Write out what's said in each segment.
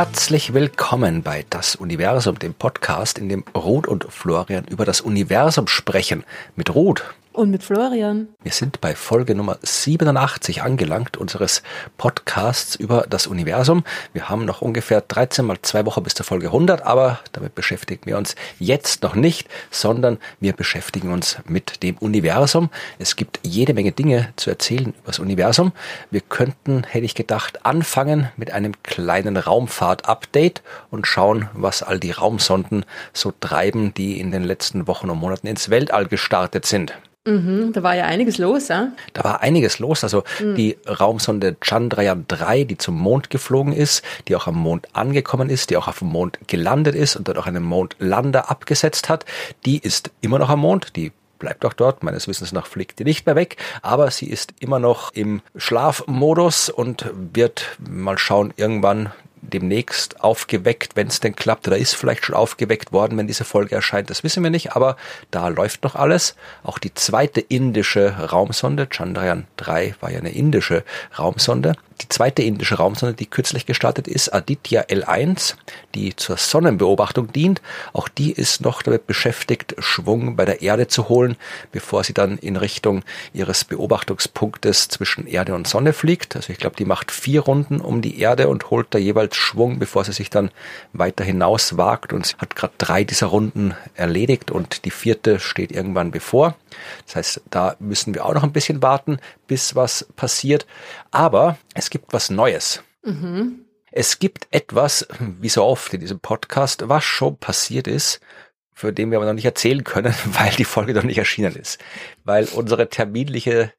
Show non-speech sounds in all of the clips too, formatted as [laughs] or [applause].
Herzlich willkommen bei Das Universum, dem Podcast, in dem Ruth und Florian über das Universum sprechen. Mit Ruth. Und mit Florian. Wir sind bei Folge Nummer 87 angelangt unseres Podcasts über das Universum. Wir haben noch ungefähr 13 mal zwei Wochen bis zur Folge 100, aber damit beschäftigen wir uns jetzt noch nicht, sondern wir beschäftigen uns mit dem Universum. Es gibt jede Menge Dinge zu erzählen über das Universum. Wir könnten, hätte ich gedacht, anfangen mit einem kleinen Raumfahrt-Update und schauen, was all die Raumsonden so treiben, die in den letzten Wochen und Monaten ins Weltall gestartet sind. Mhm, da war ja einiges los, ja? Da war einiges los. Also mhm. die Raumsonde Chandrayaan 3, die zum Mond geflogen ist, die auch am Mond angekommen ist, die auch auf dem Mond gelandet ist und dort auch einen Mondlander abgesetzt hat, die ist immer noch am Mond. Die bleibt auch dort. Meines Wissens nach fliegt die nicht mehr weg, aber sie ist immer noch im Schlafmodus und wird mal schauen, irgendwann demnächst aufgeweckt, wenn es denn klappt, oder ist vielleicht schon aufgeweckt worden, wenn diese Folge erscheint, das wissen wir nicht, aber da läuft noch alles. Auch die zweite indische Raumsonde, Chandrayaan 3 war ja eine indische Raumsonde, die zweite indische Raumsonde, die kürzlich gestartet ist, Aditya L1, die zur Sonnenbeobachtung dient. Auch die ist noch damit beschäftigt, Schwung bei der Erde zu holen, bevor sie dann in Richtung ihres Beobachtungspunktes zwischen Erde und Sonne fliegt. Also ich glaube, die macht vier Runden um die Erde und holt da jeweils Schwung, bevor sie sich dann weiter hinaus wagt und sie hat gerade drei dieser Runden erledigt und die vierte steht irgendwann bevor. Das heißt, da müssen wir auch noch ein bisschen warten, bis was passiert. Aber es gibt was Neues. Mhm. Es gibt etwas, wie so oft in diesem Podcast, was schon passiert ist, für den wir aber noch nicht erzählen können, [laughs] weil die Folge noch nicht erschienen ist. Weil unsere terminliche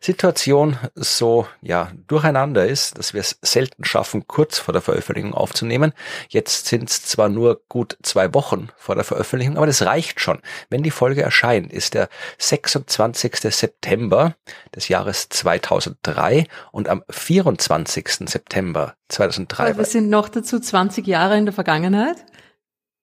Situation so, ja, durcheinander ist, dass wir es selten schaffen, kurz vor der Veröffentlichung aufzunehmen. Jetzt sind es zwar nur gut zwei Wochen vor der Veröffentlichung, aber das reicht schon. Wenn die Folge erscheint, ist der 26. September des Jahres 2003 und am 24. September 2003. Aber wir sind noch dazu 20 Jahre in der Vergangenheit.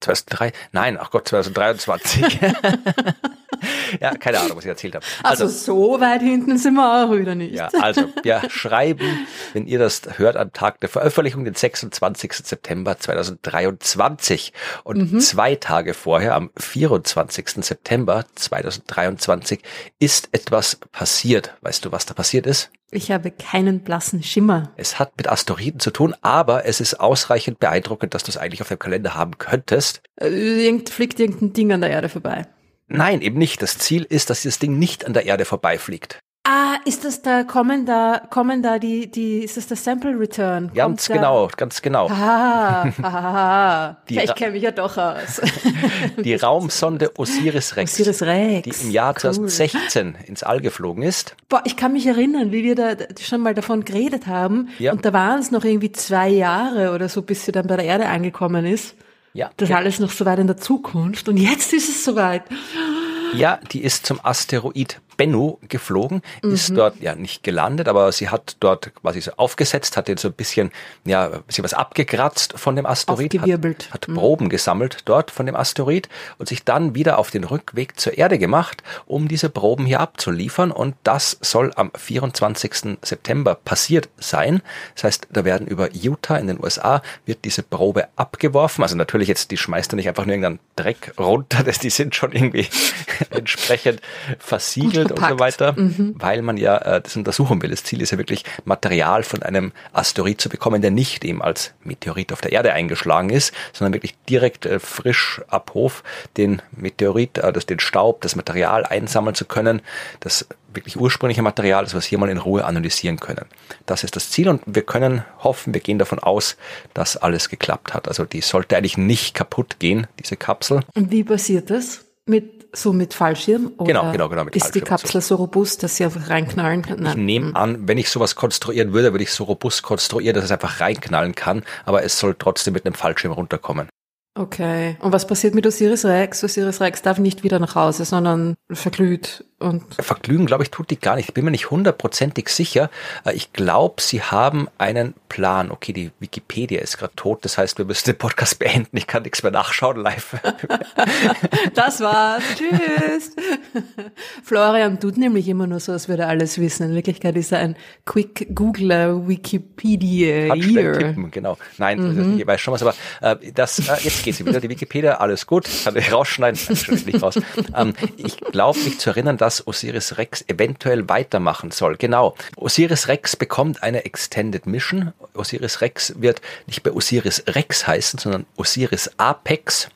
2003? Nein, ach Gott, 2023. [laughs] ja, keine Ahnung, was ich erzählt habe. Also, also, so weit hinten sind wir auch wieder nicht. Ja, also wir schreiben, wenn ihr das hört, am Tag der Veröffentlichung, den 26. September 2023. Und mhm. zwei Tage vorher, am 24. September 2023, ist etwas passiert. Weißt du, was da passiert ist? Ich habe keinen blassen Schimmer. Es hat mit Asteroiden zu tun, aber es ist ausreichend beeindruckend, dass du es eigentlich auf dem Kalender haben könntest. Äh, irgend, fliegt irgendein Ding an der Erde vorbei. Nein, eben nicht. Das Ziel ist, dass dieses Ding nicht an der Erde vorbeifliegt. Ah, ist das da, kommen da, kommen da die, die, ist das der Sample Return? Kommt ganz da? genau, ganz genau. Ah, ah, [laughs] ja, ich kenne mich ja doch aus. [laughs] die [laughs] Raumsonde Osiris Rex. Osiris Rex. Die im Jahr 2016 cool. ins All geflogen ist. Boah, ich kann mich erinnern, wie wir da schon mal davon geredet haben. Ja. Und da waren es noch irgendwie zwei Jahre oder so, bis sie dann bei der Erde angekommen ist. Ja. Das ist alles noch so weit in der Zukunft. Und jetzt ist es soweit. Ja, die ist zum Asteroid Bennu geflogen, mhm. ist dort ja nicht gelandet, aber sie hat dort quasi so aufgesetzt, hat jetzt so ein bisschen, ja, ein bisschen was abgekratzt von dem Asteroid, hat, hat mhm. Proben gesammelt dort von dem Asteroid und sich dann wieder auf den Rückweg zur Erde gemacht, um diese Proben hier abzuliefern und das soll am 24. September passiert sein. Das heißt, da werden über Utah in den USA wird diese Probe abgeworfen, also natürlich jetzt, die schmeißt da nicht einfach nur irgendeinen Dreck runter, [laughs] das, die sind schon irgendwie [laughs] entsprechend versiegelt und so weiter, mhm. weil man ja äh, das untersuchen will. Das Ziel ist ja wirklich, Material von einem Asteroid zu bekommen, der nicht eben als Meteorit auf der Erde eingeschlagen ist, sondern wirklich direkt äh, frisch ab Hof den Meteorit, äh, das, den Staub, das Material einsammeln zu können, das wirklich ursprüngliche Material, das wir hier mal in Ruhe analysieren können. Das ist das Ziel und wir können hoffen, wir gehen davon aus, dass alles geklappt hat. Also die sollte eigentlich nicht kaputt gehen, diese Kapsel. Und wie passiert das? Mit so mit Fallschirm? Oder genau, genau, genau. Mit ist Fallschirm die Kapsel so. so robust, dass sie einfach reinknallen kann? Ich nehme an, wenn ich sowas konstruieren würde, würde ich so robust konstruieren, dass es einfach reinknallen kann, aber es soll trotzdem mit einem Fallschirm runterkommen. Okay. Und was passiert mit Osiris Rex? Osiris Rex darf nicht wieder nach Hause, sondern verglüht Und Verglühen, glaube ich, tut die gar nicht. Ich bin mir nicht hundertprozentig sicher. Äh, ich glaube, sie haben einen Plan. Okay, die Wikipedia ist gerade tot. Das heißt, wir müssen den Podcast beenden. Ich kann nichts mehr nachschauen live. [laughs] das war's. Tschüss. Florian tut nämlich immer nur so, als würde er alles wissen. In Wirklichkeit ist er ein Quick Googler Wikipedia. Hat tippen, genau. Nein, mhm. ich weiß schon was, aber äh, das, äh, jetzt geht's wieder. Die Wikipedia, alles gut. Kann ich rausschneiden. Nein, nicht raus. Ähm, ich glaube, mich zu erinnern, dass Osiris Rex eventuell weitermachen soll. Genau. Osiris Rex bekommt eine Extended Mission. Osiris Rex wird nicht bei Osiris Rex heißen, sondern Osiris Apex.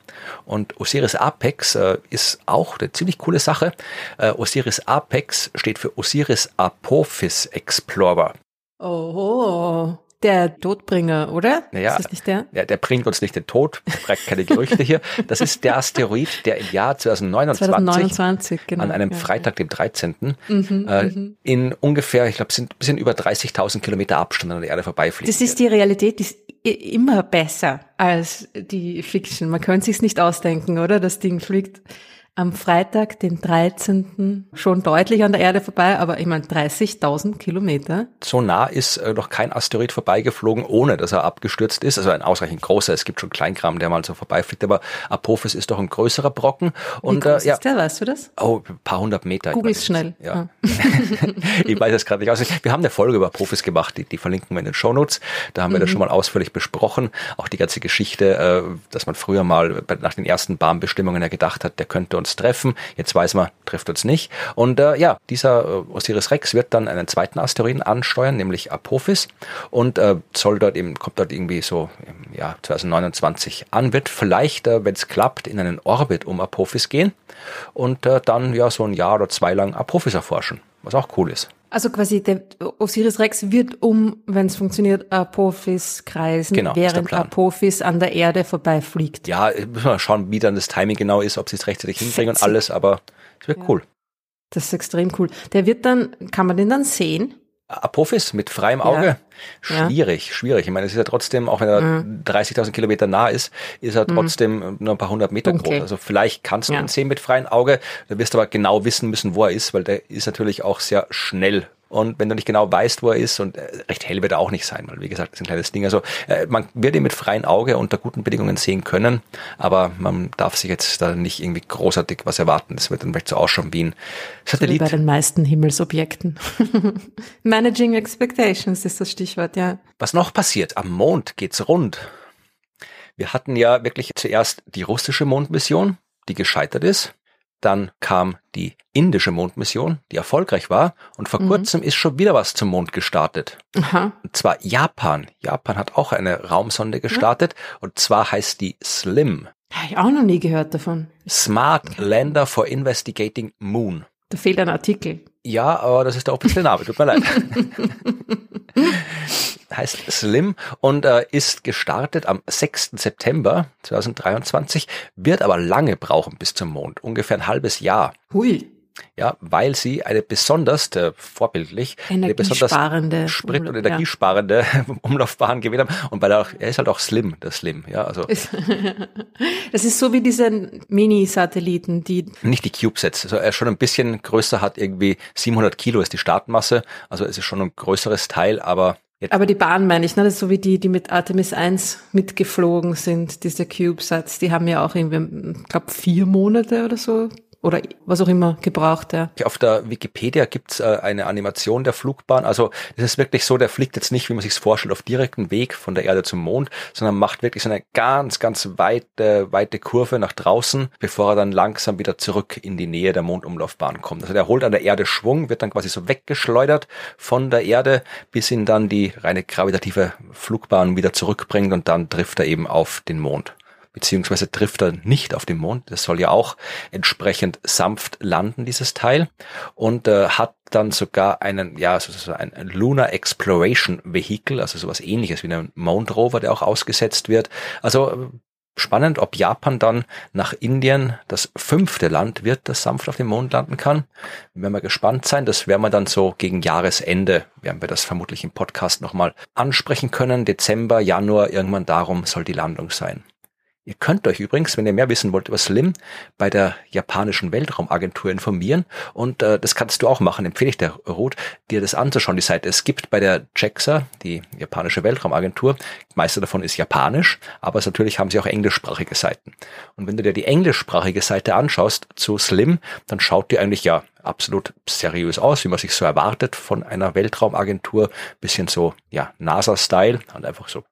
Und Osiris Apex äh, ist auch eine ziemlich coole Sache. Äh, Osiris Apex steht für Osiris Apophis Explorer. Oh. Der Todbringer, oder? Naja, ist das nicht der? Ja, der bringt uns nicht den Tod, trägt keine Gerüchte hier. Das ist der Asteroid, der im Jahr 2029, 2029 genau, an einem ja, Freitag, dem 13. Mhm, äh, mhm. in ungefähr, ich glaube, sind ein bisschen über 30.000 Kilometer Abstand an der Erde vorbeifliegt. Das ist die Realität, die ist immer besser als die Fiction. Man könnte sich's nicht ausdenken, oder? Das Ding fliegt am Freitag, den 13. schon deutlich an der Erde vorbei, aber ich meine 30.000 Kilometer. So nah ist äh, noch kein Asteroid vorbeigeflogen, ohne dass er abgestürzt ist. Also ein ausreichend großer. Es gibt schon Kleinkram, der mal so vorbeifliegt, aber Apophis ist doch ein größerer Brocken. Und, Wie groß äh, ja, ist der, weißt du das? Oh, ein paar hundert Meter. Google's schnell. Ja. Ah. [laughs] ich weiß es gerade nicht aus. Wir haben eine Folge über Apophis gemacht, die, die verlinken wir in den Shownotes. Da haben wir mhm. das schon mal ausführlich besprochen. Auch die ganze Geschichte, äh, dass man früher mal nach den ersten Bahnbestimmungen ja gedacht hat, der könnte uns uns treffen. Jetzt weiß man, trifft uns nicht. Und äh, ja, dieser äh, Osiris Rex wird dann einen zweiten Asteroiden ansteuern, nämlich Apophis und äh, soll dort eben, kommt dort irgendwie so im Jahr 2029 an, wird vielleicht, äh, wenn es klappt, in einen Orbit um Apophis gehen und äh, dann ja so ein Jahr oder zwei lang Apophis erforschen, was auch cool ist. Also quasi der Osiris Rex wird um, wenn es funktioniert, Apophis kreisen, genau, während Apophis an der Erde vorbeifliegt. Ja, müssen wir schauen, wie dann das Timing genau ist, ob sie es rechtzeitig hinkriegen und alles, aber es wird ja. cool. Das ist extrem cool. Der wird dann, kann man den dann sehen? Apophis mit freiem Auge? Ja. Schwierig, ja. schwierig. Ich meine, es ist ja trotzdem, auch wenn er mhm. 30.000 Kilometer nah ist, ist er mhm. trotzdem mhm. nur ein paar hundert Meter okay. groß. Also vielleicht kannst du ja. ihn sehen mit freiem Auge. Da wirst du aber genau wissen müssen, wo er ist, weil der ist natürlich auch sehr schnell und wenn du nicht genau weißt, wo er ist, und äh, recht hell wird er auch nicht sein, weil wie gesagt, das ist ein kleines Ding. Also äh, man wird ihn mit freiem Auge unter guten Bedingungen sehen können, aber man darf sich jetzt da nicht irgendwie großartig was erwarten. Das wird dann vielleicht so ausschauen wie ein Satellit. Wie bei den meisten Himmelsobjekten. [laughs] Managing Expectations ist das Stichwort, ja. Was noch passiert? Am Mond geht's rund. Wir hatten ja wirklich zuerst die russische Mondmission, die gescheitert ist. Dann kam die indische Mondmission, die erfolgreich war. Und vor mhm. kurzem ist schon wieder was zum Mond gestartet. Aha. Und zwar Japan. Japan hat auch eine Raumsonde gestartet. Ja. Und zwar heißt die SLIM. Habe ich auch noch nie gehört davon. Smart Lander for Investigating Moon. Da fehlt ein Artikel. Ja, aber das ist der offizielle Name, tut mir leid. [laughs] heißt Slim und äh, ist gestartet am 6. September 2023, wird aber lange brauchen bis zum Mond, ungefähr ein halbes Jahr. Hui. Ja, weil sie eine besonders, äh, vorbildlich, eine besonders Sprit- und energiesparende ja. [laughs] Umlaufbahn gewählt haben. Und weil er, auch, er ist halt auch slim, der Slim, ja, also. [laughs] Das ist so wie diese Mini-Satelliten, die. Nicht die CubeSats, also er ist schon ein bisschen größer, hat irgendwie 700 Kilo ist die Startmasse. Also es ist schon ein größeres Teil, aber Jetzt. Aber die Bahn meine ich, ne? das ist so wie die, die mit Artemis 1 mitgeflogen sind, diese CubeSats, die haben ja auch irgendwie, ich glaube, vier Monate oder so oder was auch immer gebraucht. Ja. Auf der Wikipedia gibt's äh, eine Animation der Flugbahn. Also es ist wirklich so, der fliegt jetzt nicht, wie man sich vorstellt, auf direkten Weg von der Erde zum Mond, sondern macht wirklich so eine ganz, ganz weite, weite Kurve nach draußen, bevor er dann langsam wieder zurück in die Nähe der Mondumlaufbahn kommt. Also der holt an der Erde Schwung, wird dann quasi so weggeschleudert von der Erde, bis ihn dann die reine gravitative Flugbahn wieder zurückbringt und dann trifft er eben auf den Mond beziehungsweise trifft er nicht auf den Mond. Das soll ja auch entsprechend sanft landen, dieses Teil. Und äh, hat dann sogar einen, ja, so ein Lunar Exploration Vehicle, also sowas ähnliches wie ein Mount Rover, der auch ausgesetzt wird. Also äh, spannend, ob Japan dann nach Indien das fünfte Land wird, das sanft auf dem Mond landen kann. Werden wir gespannt sein. Das werden wir dann so gegen Jahresende, werden wir das vermutlich im Podcast nochmal ansprechen können. Dezember, Januar, irgendwann darum soll die Landung sein. Ihr könnt euch übrigens, wenn ihr mehr wissen wollt über Slim, bei der japanischen Weltraumagentur informieren und äh, das kannst du auch machen, empfehle ich dir, Ruth, dir das anzuschauen, die Seite. Es gibt bei der JAXA, die japanische Weltraumagentur, meiste davon ist japanisch, aber natürlich haben sie auch englischsprachige Seiten. Und wenn du dir die englischsprachige Seite anschaust zu Slim, dann schaut die eigentlich ja absolut seriös aus, wie man sich so erwartet von einer Weltraumagentur, bisschen so ja NASA-Style und einfach so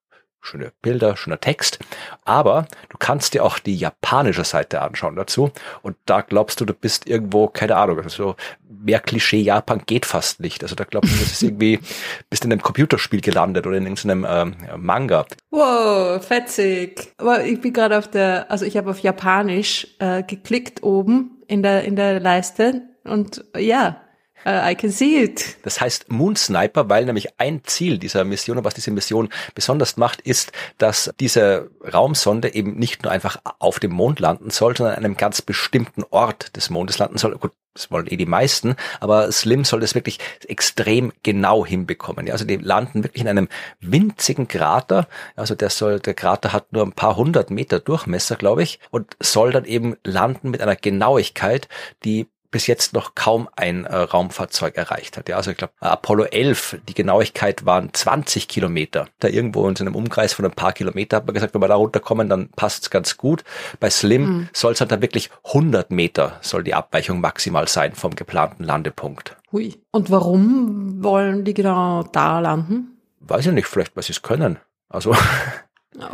schöne Bilder, schöner Text. Aber du kannst dir auch die japanische Seite anschauen dazu. Und da glaubst du, du bist irgendwo, keine Ahnung, also so mehr Klischee Japan geht fast nicht. Also da glaubst du, das ist irgendwie, [laughs] bist in einem Computerspiel gelandet oder in irgendeinem ähm, Manga. Wow, fetzig. Aber ich bin gerade auf der, also ich habe auf Japanisch äh, geklickt oben in der, in der Leiste und ja, Uh, I can see it. Das heißt Moon Sniper, weil nämlich ein Ziel dieser Mission und was diese Mission besonders macht, ist, dass diese Raumsonde eben nicht nur einfach auf dem Mond landen soll, sondern an einem ganz bestimmten Ort des Mondes landen soll. Gut, das wollen eh die meisten, aber Slim soll das wirklich extrem genau hinbekommen. Ja, also die landen wirklich in einem winzigen Krater. Also der soll, der Krater hat nur ein paar hundert Meter Durchmesser, glaube ich, und soll dann eben landen mit einer Genauigkeit, die bis jetzt noch kaum ein äh, Raumfahrzeug erreicht hat. Ja, also ich glaube, Apollo 11, die Genauigkeit waren 20 Kilometer. Da irgendwo in so einem Umkreis von ein paar Kilometer hat man gesagt, wenn wir da runterkommen, dann passt es ganz gut. Bei Slim mhm. soll es halt dann wirklich 100 Meter soll die Abweichung maximal sein vom geplanten Landepunkt. Hui. Und warum wollen die genau da landen? Weiß ich nicht, vielleicht weil sie es können. Also [laughs]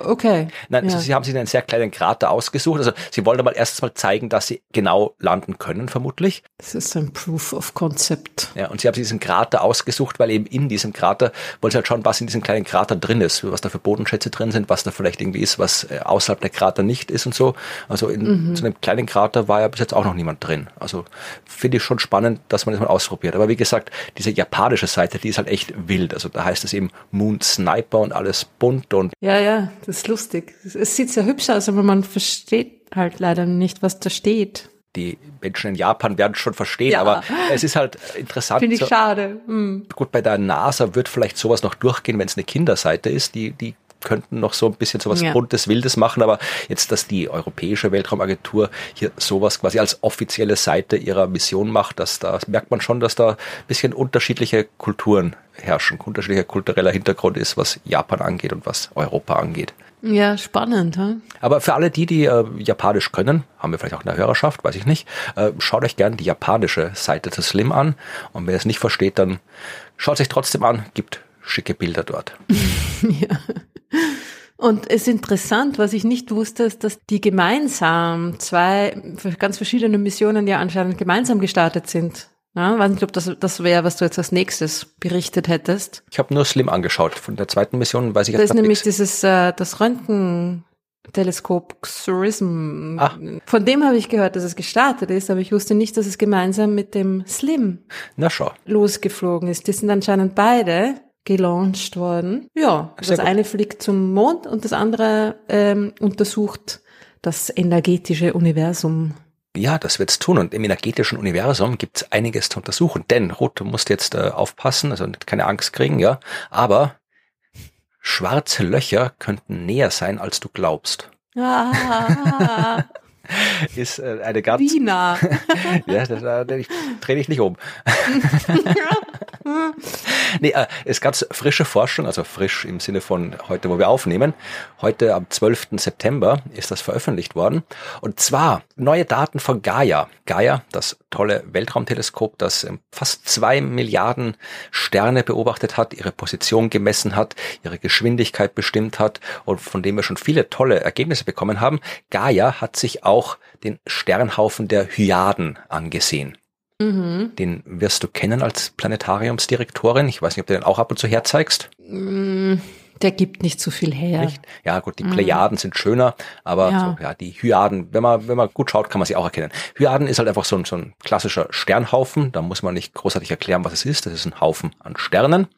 Okay. Nein, also ja. sie haben sich einen sehr kleinen Krater ausgesucht. Also sie wollen mal erst mal zeigen, dass sie genau landen können, vermutlich. Das ist ein Proof of Concept. Ja, und sie haben sich diesen Krater ausgesucht, weil eben in diesem Krater wollen sie halt schauen, was in diesem kleinen Krater drin ist, was da für Bodenschätze drin sind, was da vielleicht irgendwie ist, was äh, außerhalb der Krater nicht ist und so. Also in mhm. so einem kleinen Krater war ja bis jetzt auch noch niemand drin. Also finde ich schon spannend, dass man das mal ausprobiert. Aber wie gesagt, diese japanische Seite, die ist halt echt wild. Also da heißt es eben Moon Sniper und alles bunt und. Ja, ja das ist lustig. Es sieht sehr hübsch aus, aber man versteht halt leider nicht, was da steht. Die Menschen in Japan werden schon verstehen, ja. aber es ist halt interessant. Finde ich so, schade. Hm. Gut, bei der NASA wird vielleicht sowas noch durchgehen, wenn es eine Kinderseite ist. Die, die könnten noch so ein bisschen sowas ja. buntes, wildes machen, aber jetzt, dass die Europäische Weltraumagentur hier sowas quasi als offizielle Seite ihrer Mission macht, dass da merkt man schon, dass da ein bisschen unterschiedliche Kulturen herrschen, unterschiedlicher kultureller Hintergrund ist, was Japan angeht und was Europa angeht. Ja, spannend. Huh? Aber für alle die, die äh, Japanisch können, haben wir vielleicht auch in der Hörerschaft, weiß ich nicht, äh, schaut euch gerne die japanische Seite des Slim an. Und wer es nicht versteht, dann schaut sich trotzdem an, gibt schicke Bilder dort. [laughs] ja. Und es ist interessant, was ich nicht wusste, ist, dass die gemeinsam zwei ganz verschiedene Missionen ja anscheinend gemeinsam gestartet sind. Ja, weiß nicht, ob das das wäre, was du jetzt als nächstes berichtet hättest. Ich habe nur Slim angeschaut. Von der zweiten Mission weiß ich jetzt Das ist nämlich nix. dieses äh, das Röntgenteleskop XURISM. Ah. Von dem habe ich gehört, dass es gestartet ist, aber ich wusste nicht, dass es gemeinsam mit dem Slim Na schau. losgeflogen ist. Die sind anscheinend beide gelauncht worden. Ja, Sehr das gut. eine fliegt zum Mond und das andere ähm, untersucht das energetische Universum. Ja, das wird's tun. Und im energetischen Universum gibt's einiges zu untersuchen. Denn, Ruth, du musst jetzt äh, aufpassen, also keine Angst kriegen, ja. Aber schwarze Löcher könnten näher sein, als du glaubst. Ah. [laughs] ist äh, eine ganz. Wiener. [laughs] ja, äh, ich drehe dich nicht um. [laughs] nee, äh, ist ganz frische Forschung, also frisch im Sinne von heute, wo wir aufnehmen. Heute am 12. September ist das veröffentlicht worden. Und zwar neue Daten von Gaia. Gaia, das tolle Weltraumteleskop, das ähm, fast zwei Milliarden Sterne beobachtet hat, ihre Position gemessen hat, ihre Geschwindigkeit bestimmt hat und von dem wir schon viele tolle Ergebnisse bekommen haben. Gaia hat sich auch den Sternhaufen der Hyaden angesehen. Mhm. Den wirst du kennen als Planetariumsdirektorin. Ich weiß nicht, ob du den auch ab und zu herzeigst. Mm, der gibt nicht so viel her. Nicht? Ja, gut, die Plejaden mhm. sind schöner, aber ja. So, ja, die Hyaden, wenn man, wenn man gut schaut, kann man sie auch erkennen. Hyaden ist halt einfach so ein, so ein klassischer Sternhaufen. Da muss man nicht großartig erklären, was es ist. Das ist ein Haufen an Sternen.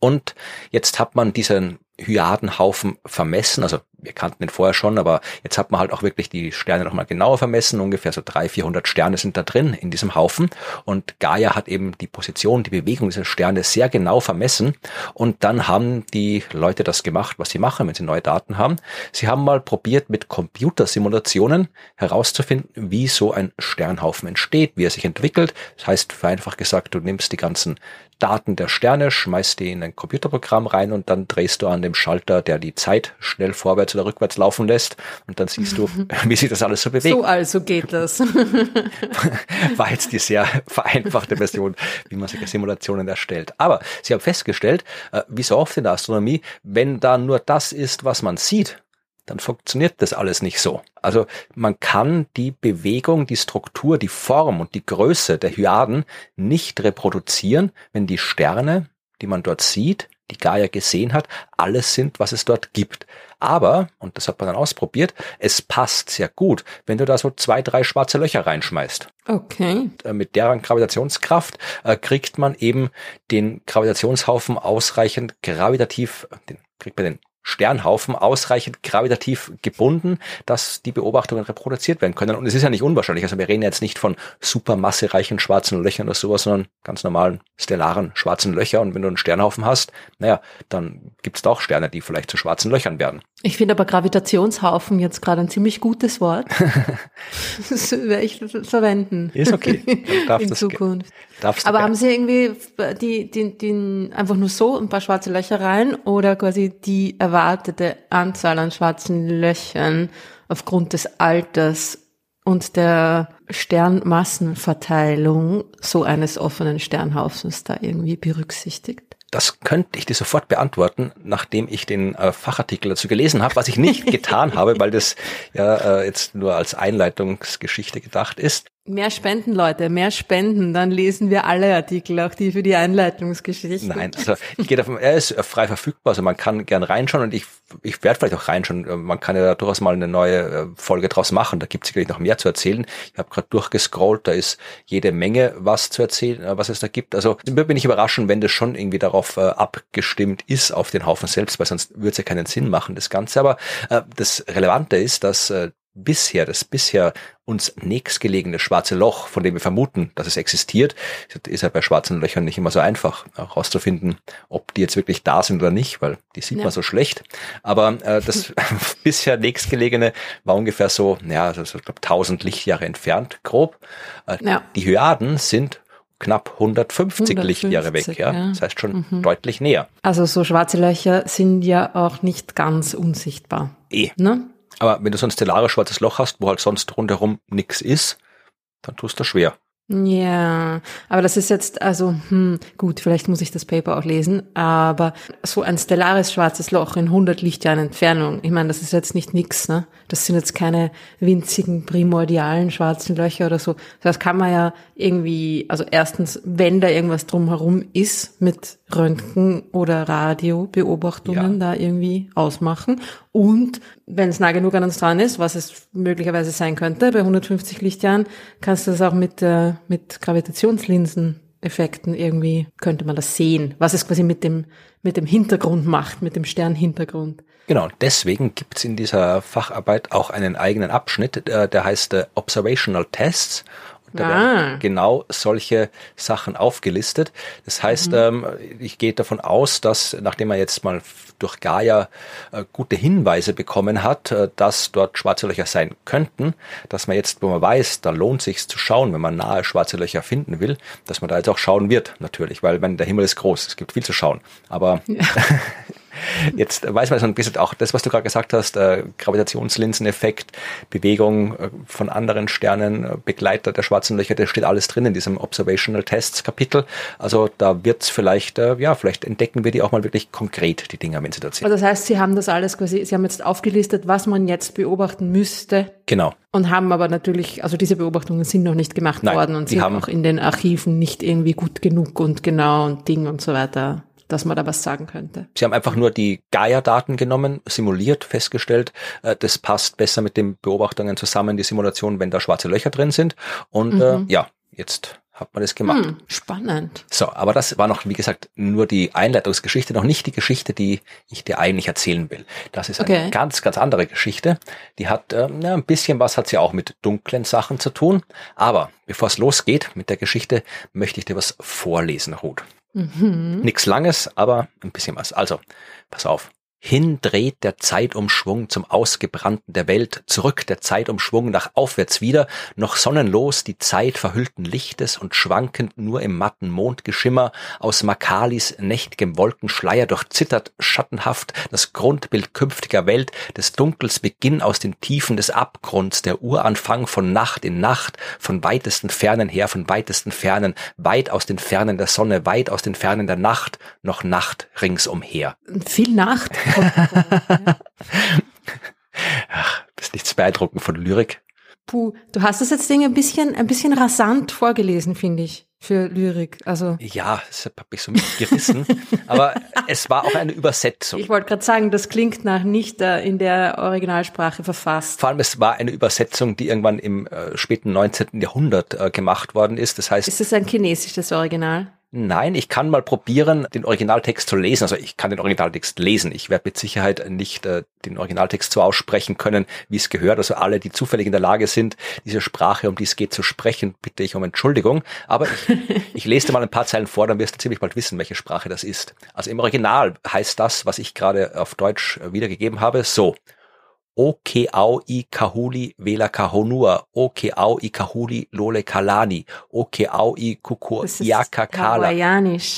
Und jetzt hat man diesen Hyadenhaufen vermessen. Also wir kannten den vorher schon, aber jetzt hat man halt auch wirklich die Sterne nochmal genauer vermessen. Ungefähr so 300, 400 Sterne sind da drin in diesem Haufen. Und Gaia hat eben die Position, die Bewegung dieser Sterne sehr genau vermessen. Und dann haben die Leute das gemacht, was sie machen, wenn sie neue Daten haben. Sie haben mal probiert, mit Computersimulationen herauszufinden, wie so ein Sternhaufen entsteht, wie er sich entwickelt. Das heißt, vereinfacht gesagt, du nimmst die ganzen Daten der Sterne, schmeißt die in ein Computerprogramm rein und dann drehst du an dem Schalter, der die Zeit schnell vorwärts oder rückwärts laufen lässt und dann siehst du, [laughs] [laughs] wie sich das alles so bewegt. So also geht das. [laughs] War jetzt die sehr vereinfachte Version, wie man solche Simulationen erstellt. Aber sie haben festgestellt, äh, wie so oft in der Astronomie, wenn da nur das ist, was man sieht, dann funktioniert das alles nicht so. Also man kann die Bewegung, die Struktur, die Form und die Größe der Hyaden nicht reproduzieren, wenn die Sterne, die man dort sieht, die Gaia gesehen hat, alles sind, was es dort gibt. Aber, und das hat man dann ausprobiert, es passt sehr gut, wenn du da so zwei, drei schwarze Löcher reinschmeißt. Okay. Äh, mit deren Gravitationskraft äh, kriegt man eben den Gravitationshaufen ausreichend gravitativ, den, kriegt man den Sternhaufen ausreichend gravitativ gebunden, dass die Beobachtungen reproduziert werden können. Und es ist ja nicht unwahrscheinlich. Also wir reden jetzt nicht von supermassereichen schwarzen Löchern oder sowas, sondern ganz normalen stellaren schwarzen Löcher. Und wenn du einen Sternhaufen hast, naja, dann gibt es da auch Sterne, die vielleicht zu schwarzen Löchern werden. Ich finde aber Gravitationshaufen jetzt gerade ein ziemlich gutes Wort. [laughs] das werde ich verwenden. Ist okay. [laughs] In Zukunft. aber haben Sie irgendwie die, die, die, einfach nur so ein paar schwarze Löcher rein oder quasi die erwartete Anzahl an schwarzen Löchern aufgrund des Alters und der Sternmassenverteilung so eines offenen Sternhaufens da irgendwie berücksichtigt? Das könnte ich dir sofort beantworten, nachdem ich den äh, Fachartikel dazu gelesen habe, was ich nicht getan habe, weil das ja äh, jetzt nur als Einleitungsgeschichte gedacht ist. Mehr Spenden, Leute, mehr Spenden, dann lesen wir alle Artikel, auch die für die Einleitungsgeschichte. Nein, also ich gehe davon, er ist frei verfügbar, also man kann gern reinschauen und ich, ich werde vielleicht auch reinschauen. Man kann ja durchaus mal eine neue äh, Folge draus machen, da gibt es sicherlich noch mehr zu erzählen. Ich habe gerade durchgescrollt, da ist jede Menge was zu erzählen, äh, was es da gibt. Also würde mich überraschen, wenn das schon irgendwie darauf äh, abgestimmt ist, auf den Haufen selbst, weil sonst würde es ja keinen Sinn machen, das Ganze. Aber äh, das Relevante ist, dass äh, bisher, das bisher uns nächstgelegene schwarze Loch, von dem wir vermuten, dass es existiert, ist ja bei schwarzen Löchern nicht immer so einfach herauszufinden, ob die jetzt wirklich da sind oder nicht, weil die sieht ja. man so schlecht. Aber äh, das [laughs] [laughs] bisher nächstgelegene war ungefähr so, ja, also so, ich glaube 1000 Lichtjahre entfernt, grob. Äh, ja. Die Hyaden sind knapp 150, 150 Lichtjahre weg, ja. ja. Das heißt schon mhm. deutlich näher. Also so schwarze Löcher sind ja auch nicht ganz unsichtbar. Eh. Ne? Aber wenn du so ein stellares schwarzes Loch hast, wo halt sonst rundherum nichts ist, dann tust du schwer. Ja, aber das ist jetzt, also, hm, gut, vielleicht muss ich das Paper auch lesen, aber so ein stellares schwarzes Loch in 100 Lichtjahren Entfernung, ich meine, das ist jetzt nicht nix, ne? Das sind jetzt keine winzigen primordialen schwarzen Löcher oder so. Das kann man ja irgendwie, also erstens, wenn da irgendwas drumherum ist, mit Röntgen oder Radiobeobachtungen ja. da irgendwie ausmachen. Und wenn es nah genug an uns dran ist, was es möglicherweise sein könnte, bei 150 Lichtjahren, kannst du das auch mit, äh, mit Gravitationslinseneffekten irgendwie, könnte man das sehen, was es quasi mit dem, mit dem Hintergrund macht, mit dem Sternhintergrund. Genau, deswegen gibt's in dieser Facharbeit auch einen eigenen Abschnitt, äh, der heißt äh, Observational Tests. Da ah. werden genau solche Sachen aufgelistet. Das heißt, mhm. ähm, ich gehe davon aus, dass nachdem man jetzt mal durch Gaia äh, gute Hinweise bekommen hat, äh, dass dort schwarze Löcher sein könnten, dass man jetzt, wo man weiß, da lohnt sich zu schauen, wenn man nahe schwarze Löcher finden will, dass man da jetzt auch schauen wird, natürlich, weil wenn der Himmel ist groß, es gibt viel zu schauen. Aber ja. [laughs] Jetzt weiß man so ein bisschen auch das, was du gerade gesagt hast, äh, Gravitationslinseneffekt, Bewegung äh, von anderen Sternen, äh, Begleiter der schwarzen Löcher, das steht alles drin in diesem Observational Tests Kapitel. Also da wird's vielleicht, äh, ja, vielleicht entdecken wir die auch mal wirklich konkret, die Dinger, wenn sie dort sind. Also das heißt, Sie haben das alles quasi, Sie haben jetzt aufgelistet, was man jetzt beobachten müsste. Genau. Und haben aber natürlich, also diese Beobachtungen sind noch nicht gemacht Nein, worden und sind haben auch in den Archiven nicht irgendwie gut genug und genau und Ding und so weiter dass man da was sagen könnte. Sie haben einfach nur die Gaia-Daten genommen, simuliert, festgestellt, äh, das passt besser mit den Beobachtungen zusammen, die Simulation, wenn da schwarze Löcher drin sind. Und äh, mhm. äh, ja, jetzt hat man das gemacht. Hm, spannend. So, aber das war noch, wie gesagt, nur die Einleitungsgeschichte, noch nicht die Geschichte, die ich dir eigentlich erzählen will. Das ist eine ganz, ganz andere Geschichte. Die hat äh, ja, ein bisschen was hat sie auch mit dunklen Sachen zu tun. Aber bevor es losgeht mit der Geschichte, möchte ich dir was vorlesen, Ruth. Mhm. Nichts Langes, aber ein bisschen was. Also, pass auf. Hin dreht der Zeitumschwung zum Ausgebrannten der Welt, zurück der Zeitumschwung nach aufwärts wieder, noch sonnenlos die Zeit verhüllten Lichtes und schwankend nur im matten Mondgeschimmer, aus Makalis nächtigem Wolkenschleier durchzittert schattenhaft das Grundbild künftiger Welt, des Dunkels Beginn aus den Tiefen des Abgrunds, der Uranfang von Nacht in Nacht, von weitesten Fernen her, von weitesten Fernen, weit aus den Fernen der Sonne, weit aus den Fernen der Nacht, noch Nacht ringsumher. Viel Nacht. Ach, bist nichts beeindruckend von Lyrik. Puh, du hast das jetzt Ding ein bisschen, ein bisschen rasant vorgelesen, finde ich, für Lyrik. Also ja, das habe ich so mitgerissen. aber es war auch eine Übersetzung. Ich wollte gerade sagen, das klingt nach nicht äh, in der Originalsprache verfasst. Vor allem, es war eine Übersetzung, die irgendwann im äh, späten 19. Jahrhundert äh, gemacht worden ist. Das heißt, ist es ein chinesisches Original? Nein, ich kann mal probieren, den Originaltext zu lesen. Also ich kann den Originaltext lesen. Ich werde mit Sicherheit nicht äh, den Originaltext so aussprechen können, wie es gehört. Also alle, die zufällig in der Lage sind, diese Sprache, um die es geht, zu sprechen, bitte ich um Entschuldigung. Aber ich, [laughs] ich lese dir mal ein paar Zeilen vor, dann wirst du ziemlich bald wissen, welche Sprache das ist. Also im Original heißt das, was ich gerade auf Deutsch wiedergegeben habe, so. O ke au i kahuli vela kahonua, o ke au i kahuli lole kalani, o ke au i kukur yakakala.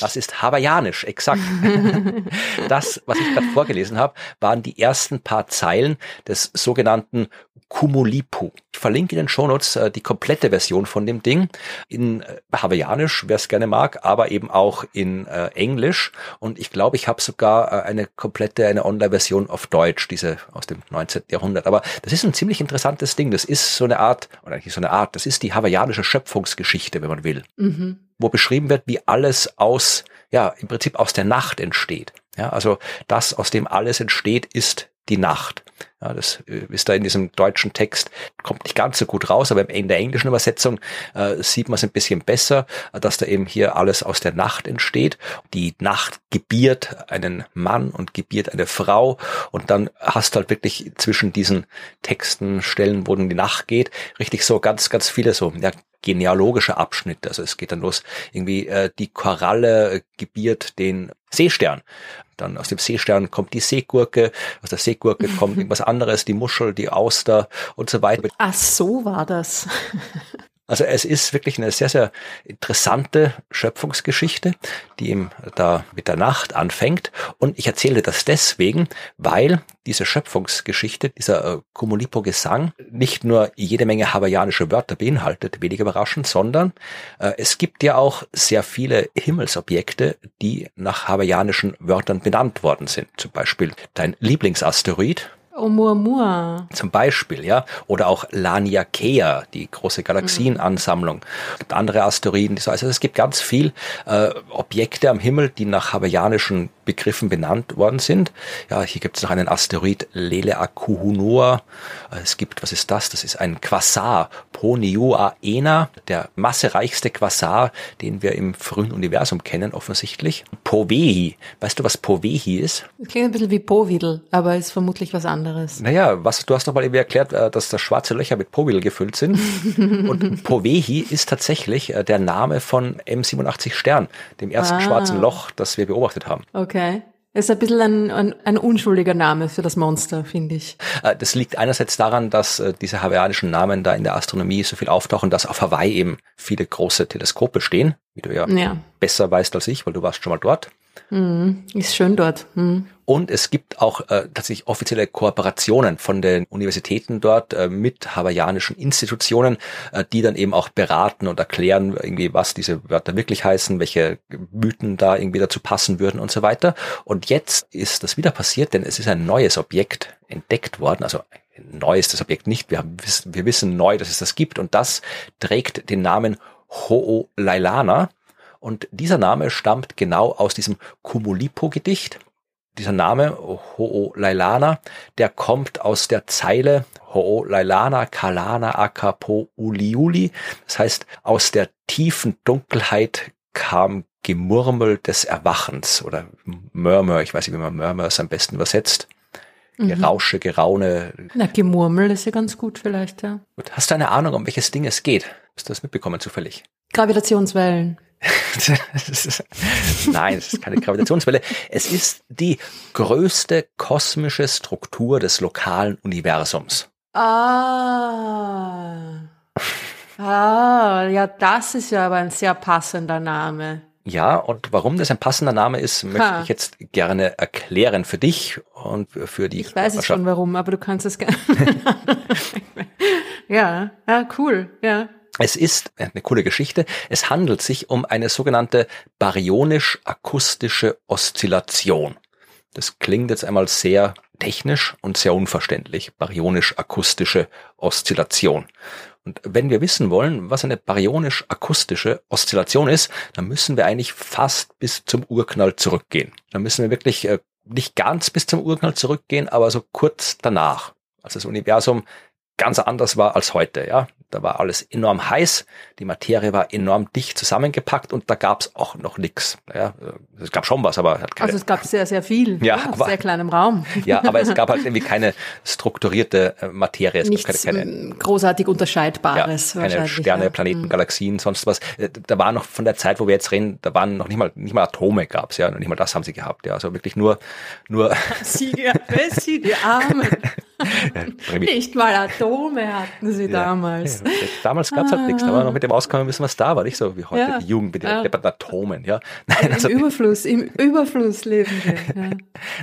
Das ist hawaiianisch, exakt. [laughs] [laughs] das, was ich gerade vorgelesen habe, waren die ersten paar Zeilen des sogenannten Kumulipu. Ich verlinke in den Shownotes äh, die komplette Version von dem Ding in äh, Hawaiianisch, wer es gerne mag, aber eben auch in äh, Englisch. Und ich glaube, ich habe sogar äh, eine komplette, eine Online-Version auf Deutsch, diese aus dem 19. Jahrhundert. Aber das ist ein ziemlich interessantes Ding. Das ist so eine Art, oder nicht so eine Art, das ist die hawaiianische Schöpfungsgeschichte, wenn man will. Mhm. Wo beschrieben wird, wie alles aus, ja, im Prinzip aus der Nacht entsteht. Ja, also das, aus dem alles entsteht, ist die Nacht. Ja, das äh, ist da in diesem deutschen Text, kommt nicht ganz so gut raus, aber in der englischen Übersetzung äh, sieht man es ein bisschen besser, dass da eben hier alles aus der Nacht entsteht. Die Nacht gebiert einen Mann und gebiert eine Frau und dann hast du halt wirklich zwischen diesen Texten Stellen, wo dann die Nacht geht, richtig so ganz, ganz viele so ja, genealogische Abschnitte. Also es geht dann los, irgendwie äh, die Koralle gebiert den Seestern. Dann aus dem Seestern kommt die Seegurke, aus der Seegurke kommt [laughs] irgendwas anderes, die Muschel, die Auster und so weiter. Ach, so war das. Also es ist wirklich eine sehr, sehr interessante Schöpfungsgeschichte, die eben da mit der Nacht anfängt. Und ich erzähle das deswegen, weil diese Schöpfungsgeschichte, dieser äh, Kumulipo-Gesang nicht nur jede Menge hawaiianische Wörter beinhaltet, wenig überraschend, sondern äh, es gibt ja auch sehr viele Himmelsobjekte, die nach hawaiianischen Wörtern benannt worden sind. Zum Beispiel dein Lieblingsasteroid, Oumuamua. Zum Beispiel, ja. Oder auch Laniakea, die große Galaxienansammlung. Es gibt andere Asteroiden. Also es gibt ganz viel äh, Objekte am Himmel, die nach hawaiianischen Begriffen benannt worden sind. Ja, hier gibt es noch einen Asteroid Leleakuhunua. Es gibt, was ist das? Das ist ein Quasar, Poniuaena, der massereichste Quasar, den wir im frühen Universum kennen, offensichtlich. Povehi. Weißt du, was Povehi ist? Das klingt ein bisschen wie Povidel, aber ist vermutlich was anderes. Naja, was, du hast doch mal eben erklärt, äh, dass da schwarze Löcher mit Povidel gefüllt sind. [laughs] Und Povehi ist tatsächlich äh, der Name von M87 Stern, dem ersten ah. schwarzen Loch, das wir beobachtet haben. Okay. Ist ein bisschen ein, ein, ein unschuldiger Name für das Monster, finde ich. Äh, das liegt einerseits daran, dass diese hawaiianischen Namen da in der Astronomie so viel auftauchen, dass auf Hawaii eben viele große Teleskope stehen, wie du ja, ja. besser weißt als ich, weil du warst schon mal dort. Mhm. Ist schön dort. Mhm. Und es gibt auch äh, tatsächlich offizielle Kooperationen von den Universitäten dort äh, mit hawaiianischen Institutionen, äh, die dann eben auch beraten und erklären, irgendwie, was diese Wörter wirklich heißen, welche Mythen da irgendwie dazu passen würden und so weiter. Und jetzt ist das wieder passiert, denn es ist ein neues Objekt entdeckt worden, also neu ist das Objekt nicht, wir, haben, wir wissen neu, dass es das gibt und das trägt den Namen Ho'olailana und dieser Name stammt genau aus diesem Kumulipo-Gedicht. dieser Name Ho'olailana, der kommt aus der Zeile Ho'olailana Kalana Akapo Uliuli. Das heißt, aus der tiefen Dunkelheit kam Gemurmel des Erwachens oder Murmur, ich weiß nicht, wie man Murmurs am besten übersetzt. Mhm. Gerausche, Geraune. Na, Gemurmel ist ja ganz gut vielleicht, ja. Hast du eine Ahnung, um welches Ding es geht? Hast du das mitbekommen zufällig? Gravitationswellen. [laughs] Nein, es ist keine Gravitationswelle. Es ist die größte kosmische Struktur des lokalen Universums. Ah. Ah, ja, das ist ja aber ein sehr passender Name. Ja, und warum das ein passender Name ist, möchte ha. ich jetzt gerne erklären für dich und für die. Ich weiß es schon warum, aber du kannst es gerne. [laughs] ja, ja, cool, ja. Es ist eine coole Geschichte. Es handelt sich um eine sogenannte baryonisch-akustische Oszillation. Das klingt jetzt einmal sehr technisch und sehr unverständlich. Baryonisch-akustische Oszillation. Und wenn wir wissen wollen, was eine baryonisch-akustische Oszillation ist, dann müssen wir eigentlich fast bis zum Urknall zurückgehen. Dann müssen wir wirklich äh, nicht ganz bis zum Urknall zurückgehen, aber so kurz danach. Als das Universum ganz anders war als heute. Ja, da war alles enorm heiß, die Materie war enorm dicht zusammengepackt und da gab es auch noch nichts. Ja, es gab schon was, aber hat keine, also es gab sehr sehr viel. Ja, ja aber, sehr kleinem Raum. Ja, aber es gab halt irgendwie keine strukturierte äh, Materie. Es Nichts keine, keine, großartig unterscheidbares. Ja, keine Sterne, ja. Planeten, mhm. Galaxien, sonst was. Äh, da war noch von der Zeit, wo wir jetzt reden, da waren noch nicht mal nicht mal Atome gab's ja, noch nicht mal das haben sie gehabt. Ja, also wirklich nur nur. Sie, sie die Armen. [laughs] nicht mal Atome hatten sie [laughs] damals. Damals gab es halt nichts, da war noch mit dem Auskommen wissen, was da war, nicht so wie heute ja. die Jugend mit den ja. Atomen. Ja. [laughs] Nein, also, Im Überfluss, im Überfluss leben wir. Ja.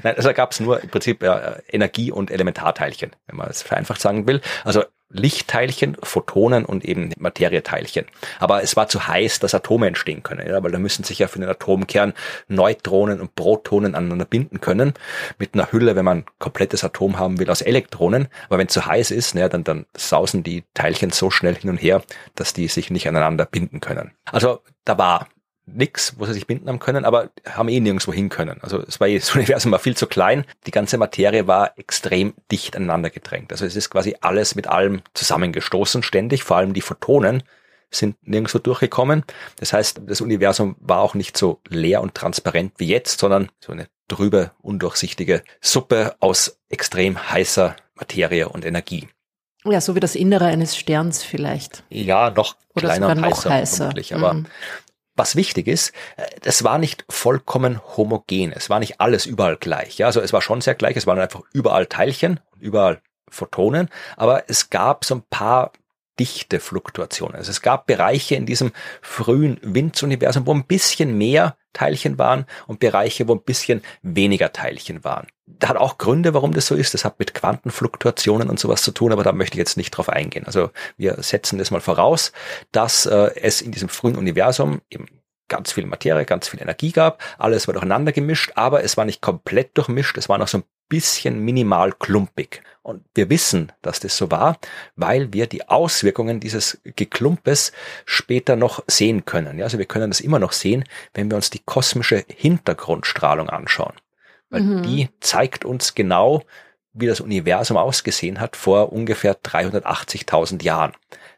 Nein, also gab es nur im Prinzip Energie- und Elementarteilchen, wenn man es vereinfacht sagen will. Also Lichtteilchen, Photonen und eben Materieteilchen. Aber es war zu heiß, dass Atome entstehen können, ja, weil da müssen sich ja für den Atomkern Neutronen und Protonen aneinander binden können. Mit einer Hülle, wenn man ein komplettes Atom haben will, aus Elektronen. Aber wenn es zu heiß ist, ja, dann, dann sausen die Teilchen so schnell hin und her, dass die sich nicht aneinander binden können. Also da war nix, wo sie sich binden haben können, aber haben eh nirgendwo hin können. Also es war [laughs] das Universum war viel zu klein. Die ganze Materie war extrem dicht aneinander gedrängt. Also es ist quasi alles mit allem zusammengestoßen, ständig. Vor allem die Photonen sind nirgendwo durchgekommen. Das heißt, das Universum war auch nicht so leer und transparent wie jetzt, sondern so eine trübe, undurchsichtige Suppe aus extrem heißer Materie und Energie. Ja, so wie das Innere eines Sterns vielleicht. Ja, noch Oder kleiner und heißer, heißer. Vermutlich. Aber mhm. Was wichtig ist, es war nicht vollkommen homogen. Es war nicht alles überall gleich. Ja, also es war schon sehr gleich. Es waren einfach überall Teilchen, überall Photonen, aber es gab so ein paar dichte Fluktuationen. Also es gab Bereiche in diesem frühen Windsuniversum, wo ein bisschen mehr Teilchen waren und Bereiche, wo ein bisschen weniger Teilchen waren. Da hat auch Gründe, warum das so ist. Das hat mit Quantenfluktuationen und sowas zu tun, aber da möchte ich jetzt nicht drauf eingehen. Also wir setzen das mal voraus, dass äh, es in diesem frühen Universum eben ganz viel Materie, ganz viel Energie gab. Alles war durcheinander gemischt, aber es war nicht komplett durchmischt. Es war noch so ein bisschen minimal klumpig. Und wir wissen, dass das so war, weil wir die Auswirkungen dieses Geklumpes später noch sehen können. Ja, also wir können das immer noch sehen, wenn wir uns die kosmische Hintergrundstrahlung anschauen. Weil mhm. die zeigt uns genau, wie das Universum ausgesehen hat vor ungefähr 380.000 Jahren.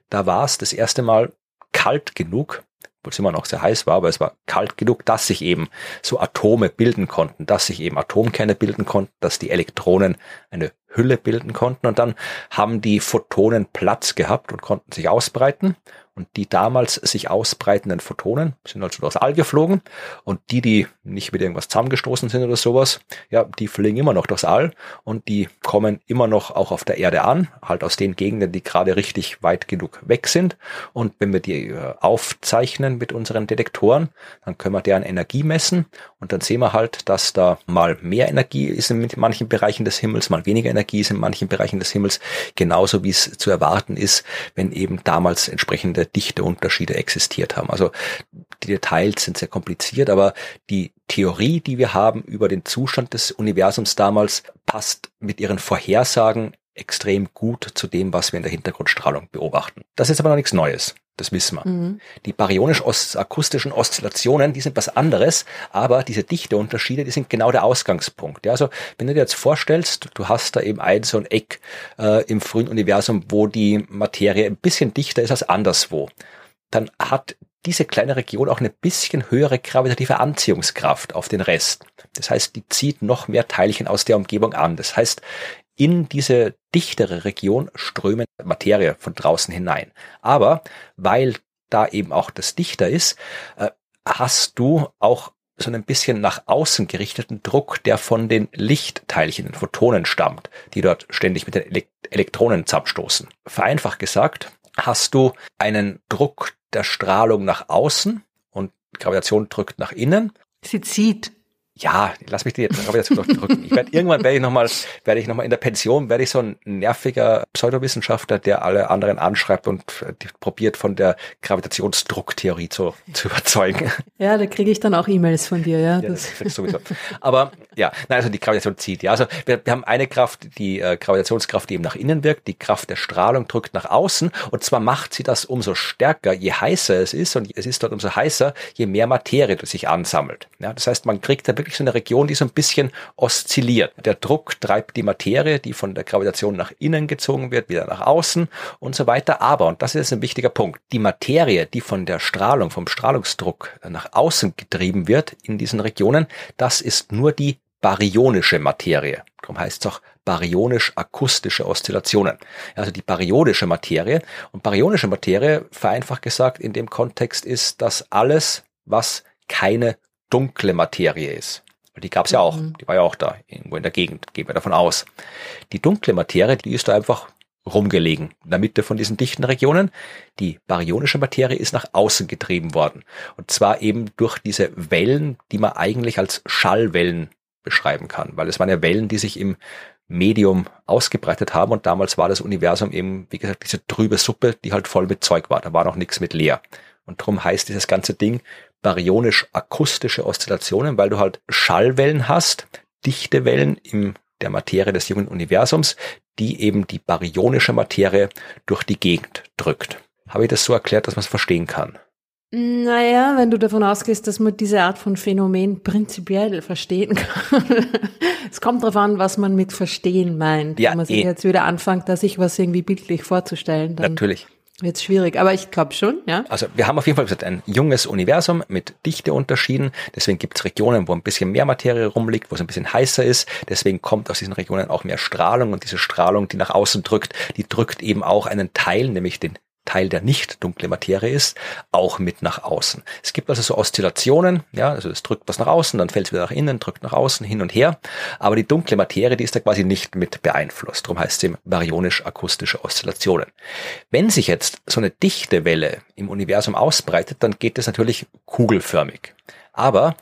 Da war es das erste Mal kalt genug, obwohl es immer noch sehr heiß war, aber es war kalt genug, dass sich eben so Atome bilden konnten, dass sich eben Atomkerne bilden konnten, dass die Elektronen eine Hülle bilden konnten. Und dann haben die Photonen Platz gehabt und konnten sich ausbreiten und die damals sich ausbreitenden Photonen sind also durchs All geflogen. Und die, die nicht mit irgendwas zusammengestoßen sind oder sowas, ja, die fliegen immer noch durchs All. Und die kommen immer noch auch auf der Erde an, halt aus den Gegenden, die gerade richtig weit genug weg sind. Und wenn wir die äh, aufzeichnen mit unseren Detektoren, dann können wir deren Energie messen. Und dann sehen wir halt, dass da mal mehr Energie ist in manchen Bereichen des Himmels, mal weniger Energie ist in manchen Bereichen des Himmels, genauso wie es zu erwarten ist, wenn eben damals entsprechende Dichteunterschiede existiert haben. Also die Details sind sehr kompliziert, aber die Theorie, die wir haben über den Zustand des Universums damals, passt mit ihren Vorhersagen extrem gut zu dem, was wir in der Hintergrundstrahlung beobachten. Das ist aber noch nichts Neues. Das wissen wir. Mhm. Die baryonisch-akustischen Oszillationen, die sind was anderes, aber diese Dichteunterschiede, die sind genau der Ausgangspunkt. Ja, also wenn du dir jetzt vorstellst, du hast da eben ein so ein Eck äh, im frühen Universum, wo die Materie ein bisschen dichter ist als anderswo, dann hat diese kleine Region auch eine bisschen höhere gravitative Anziehungskraft auf den Rest. Das heißt, die zieht noch mehr Teilchen aus der Umgebung an. Das heißt, in diese dichtere Region strömen Materie von draußen hinein. Aber weil da eben auch das dichter ist, äh, hast du auch so ein bisschen nach außen gerichteten Druck, der von den Lichtteilchen, den Photonen stammt, die dort ständig mit den Elektronen zusammenstoßen. Vereinfacht gesagt, hast du einen Druck der Strahlung nach außen und Gravitation drückt nach innen. Sie zieht ja, lass mich die Gravitation noch drücken. Ich werde irgendwann werde ich nochmal, werde ich nochmal in der Pension, werde ich so ein nerviger Pseudowissenschaftler, der alle anderen anschreibt und probiert von der Gravitationsdrucktheorie zu, zu überzeugen. Ja, da kriege ich dann auch E-Mails von dir, ja. ja das das sowieso. Aber ja, nein, also die Gravitation zieht. Ja, also wir, wir haben eine Kraft, die äh, Gravitationskraft, die eben nach innen wirkt, die Kraft der Strahlung drückt nach außen und zwar macht sie das umso stärker, je heißer es ist und es ist dort umso heißer, je mehr Materie sich ansammelt. Ja, das heißt, man kriegt da wirklich so eine Region, die so ein bisschen oszilliert. Der Druck treibt die Materie, die von der Gravitation nach innen gezogen wird, wieder nach außen und so weiter. Aber, und das ist ein wichtiger Punkt, die Materie, die von der Strahlung, vom Strahlungsdruck nach außen getrieben wird in diesen Regionen, das ist nur die baryonische Materie. Darum heißt es auch baryonisch-akustische Oszillationen. Also die baryonische Materie. Und baryonische Materie, vereinfacht gesagt, in dem Kontext ist das alles, was keine dunkle Materie ist. Die gab es ja auch, mhm. die war ja auch da, irgendwo in der Gegend, gehen wir davon aus. Die dunkle Materie, die ist da einfach rumgelegen, in der Mitte von diesen dichten Regionen. Die baryonische Materie ist nach außen getrieben worden. Und zwar eben durch diese Wellen, die man eigentlich als Schallwellen beschreiben kann, weil es waren ja Wellen, die sich im Medium ausgebreitet haben und damals war das Universum eben, wie gesagt, diese trübe Suppe, die halt voll mit Zeug war. Da war noch nichts mit leer. Und darum heißt dieses ganze Ding baryonisch-akustische Oszillationen, weil du halt Schallwellen hast, dichte Wellen in der Materie des jungen Universums, die eben die baryonische Materie durch die Gegend drückt. Habe ich das so erklärt, dass man es verstehen kann? Naja, wenn du davon ausgehst, dass man diese Art von Phänomen prinzipiell verstehen kann. [laughs] es kommt darauf an, was man mit verstehen meint. Ja, Wenn man sich eh. jetzt wieder anfängt, da sich was irgendwie bildlich vorzustellen, dann Natürlich. Wird schwierig, aber ich glaube schon, ja. Also wir haben auf jeden Fall gesagt, ein junges Universum mit Dichteunterschieden. Deswegen gibt es Regionen, wo ein bisschen mehr Materie rumliegt, wo es ein bisschen heißer ist. Deswegen kommt aus diesen Regionen auch mehr Strahlung und diese Strahlung, die nach außen drückt, die drückt eben auch einen Teil, nämlich den Teil, der nicht dunkle Materie ist, auch mit nach außen. Es gibt also so Oszillationen, ja, also es drückt was nach außen, dann fällt es wieder nach innen, drückt nach außen, hin und her. Aber die dunkle Materie, die ist da quasi nicht mit beeinflusst. Darum heißt es eben baryonisch-akustische Oszillationen. Wenn sich jetzt so eine dichte Welle im Universum ausbreitet, dann geht es natürlich kugelförmig. Aber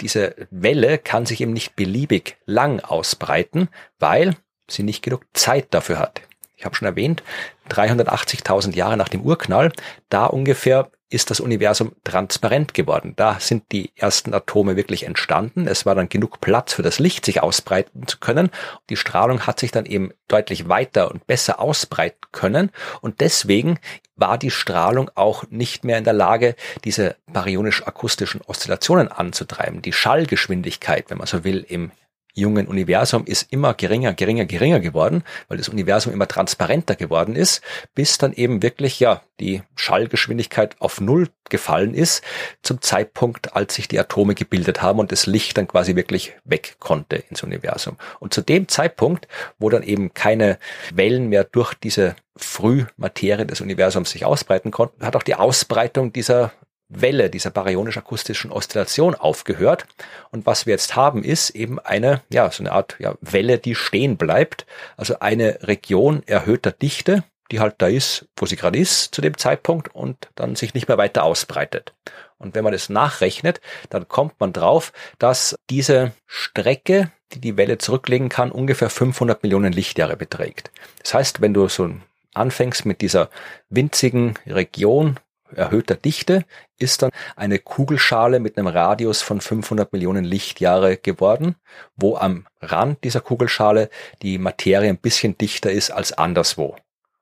diese Welle kann sich eben nicht beliebig lang ausbreiten, weil sie nicht genug Zeit dafür hat ich habe schon erwähnt, 380.000 Jahre nach dem Urknall, da ungefähr ist das Universum transparent geworden. Da sind die ersten Atome wirklich entstanden. Es war dann genug Platz für das Licht, sich ausbreiten zu können. Die Strahlung hat sich dann eben deutlich weiter und besser ausbreiten können. Und deswegen war die Strahlung auch nicht mehr in der Lage, diese baryonisch-akustischen Oszillationen anzutreiben. Die Schallgeschwindigkeit, wenn man so will, im jungen Universum ist immer geringer, geringer, geringer geworden, weil das Universum immer transparenter geworden ist, bis dann eben wirklich ja die Schallgeschwindigkeit auf Null gefallen ist, zum Zeitpunkt, als sich die Atome gebildet haben und das Licht dann quasi wirklich weg konnte ins Universum. Und zu dem Zeitpunkt, wo dann eben keine Wellen mehr durch diese Frühmaterie des Universums sich ausbreiten konnten, hat auch die Ausbreitung dieser Welle, dieser baryonisch-akustischen Oszillation aufgehört. Und was wir jetzt haben, ist eben eine, ja, so eine Art ja, Welle, die stehen bleibt. Also eine Region erhöhter Dichte, die halt da ist, wo sie gerade ist zu dem Zeitpunkt und dann sich nicht mehr weiter ausbreitet. Und wenn man das nachrechnet, dann kommt man drauf, dass diese Strecke, die die Welle zurücklegen kann, ungefähr 500 Millionen Lichtjahre beträgt. Das heißt, wenn du so anfängst mit dieser winzigen Region, erhöhter Dichte ist dann eine Kugelschale mit einem Radius von 500 Millionen Lichtjahre geworden, wo am Rand dieser Kugelschale die Materie ein bisschen dichter ist als anderswo.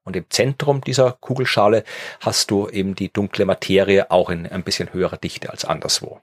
Und im Zentrum dieser Kugelschale hast du eben die dunkle Materie auch in ein bisschen höherer Dichte als anderswo.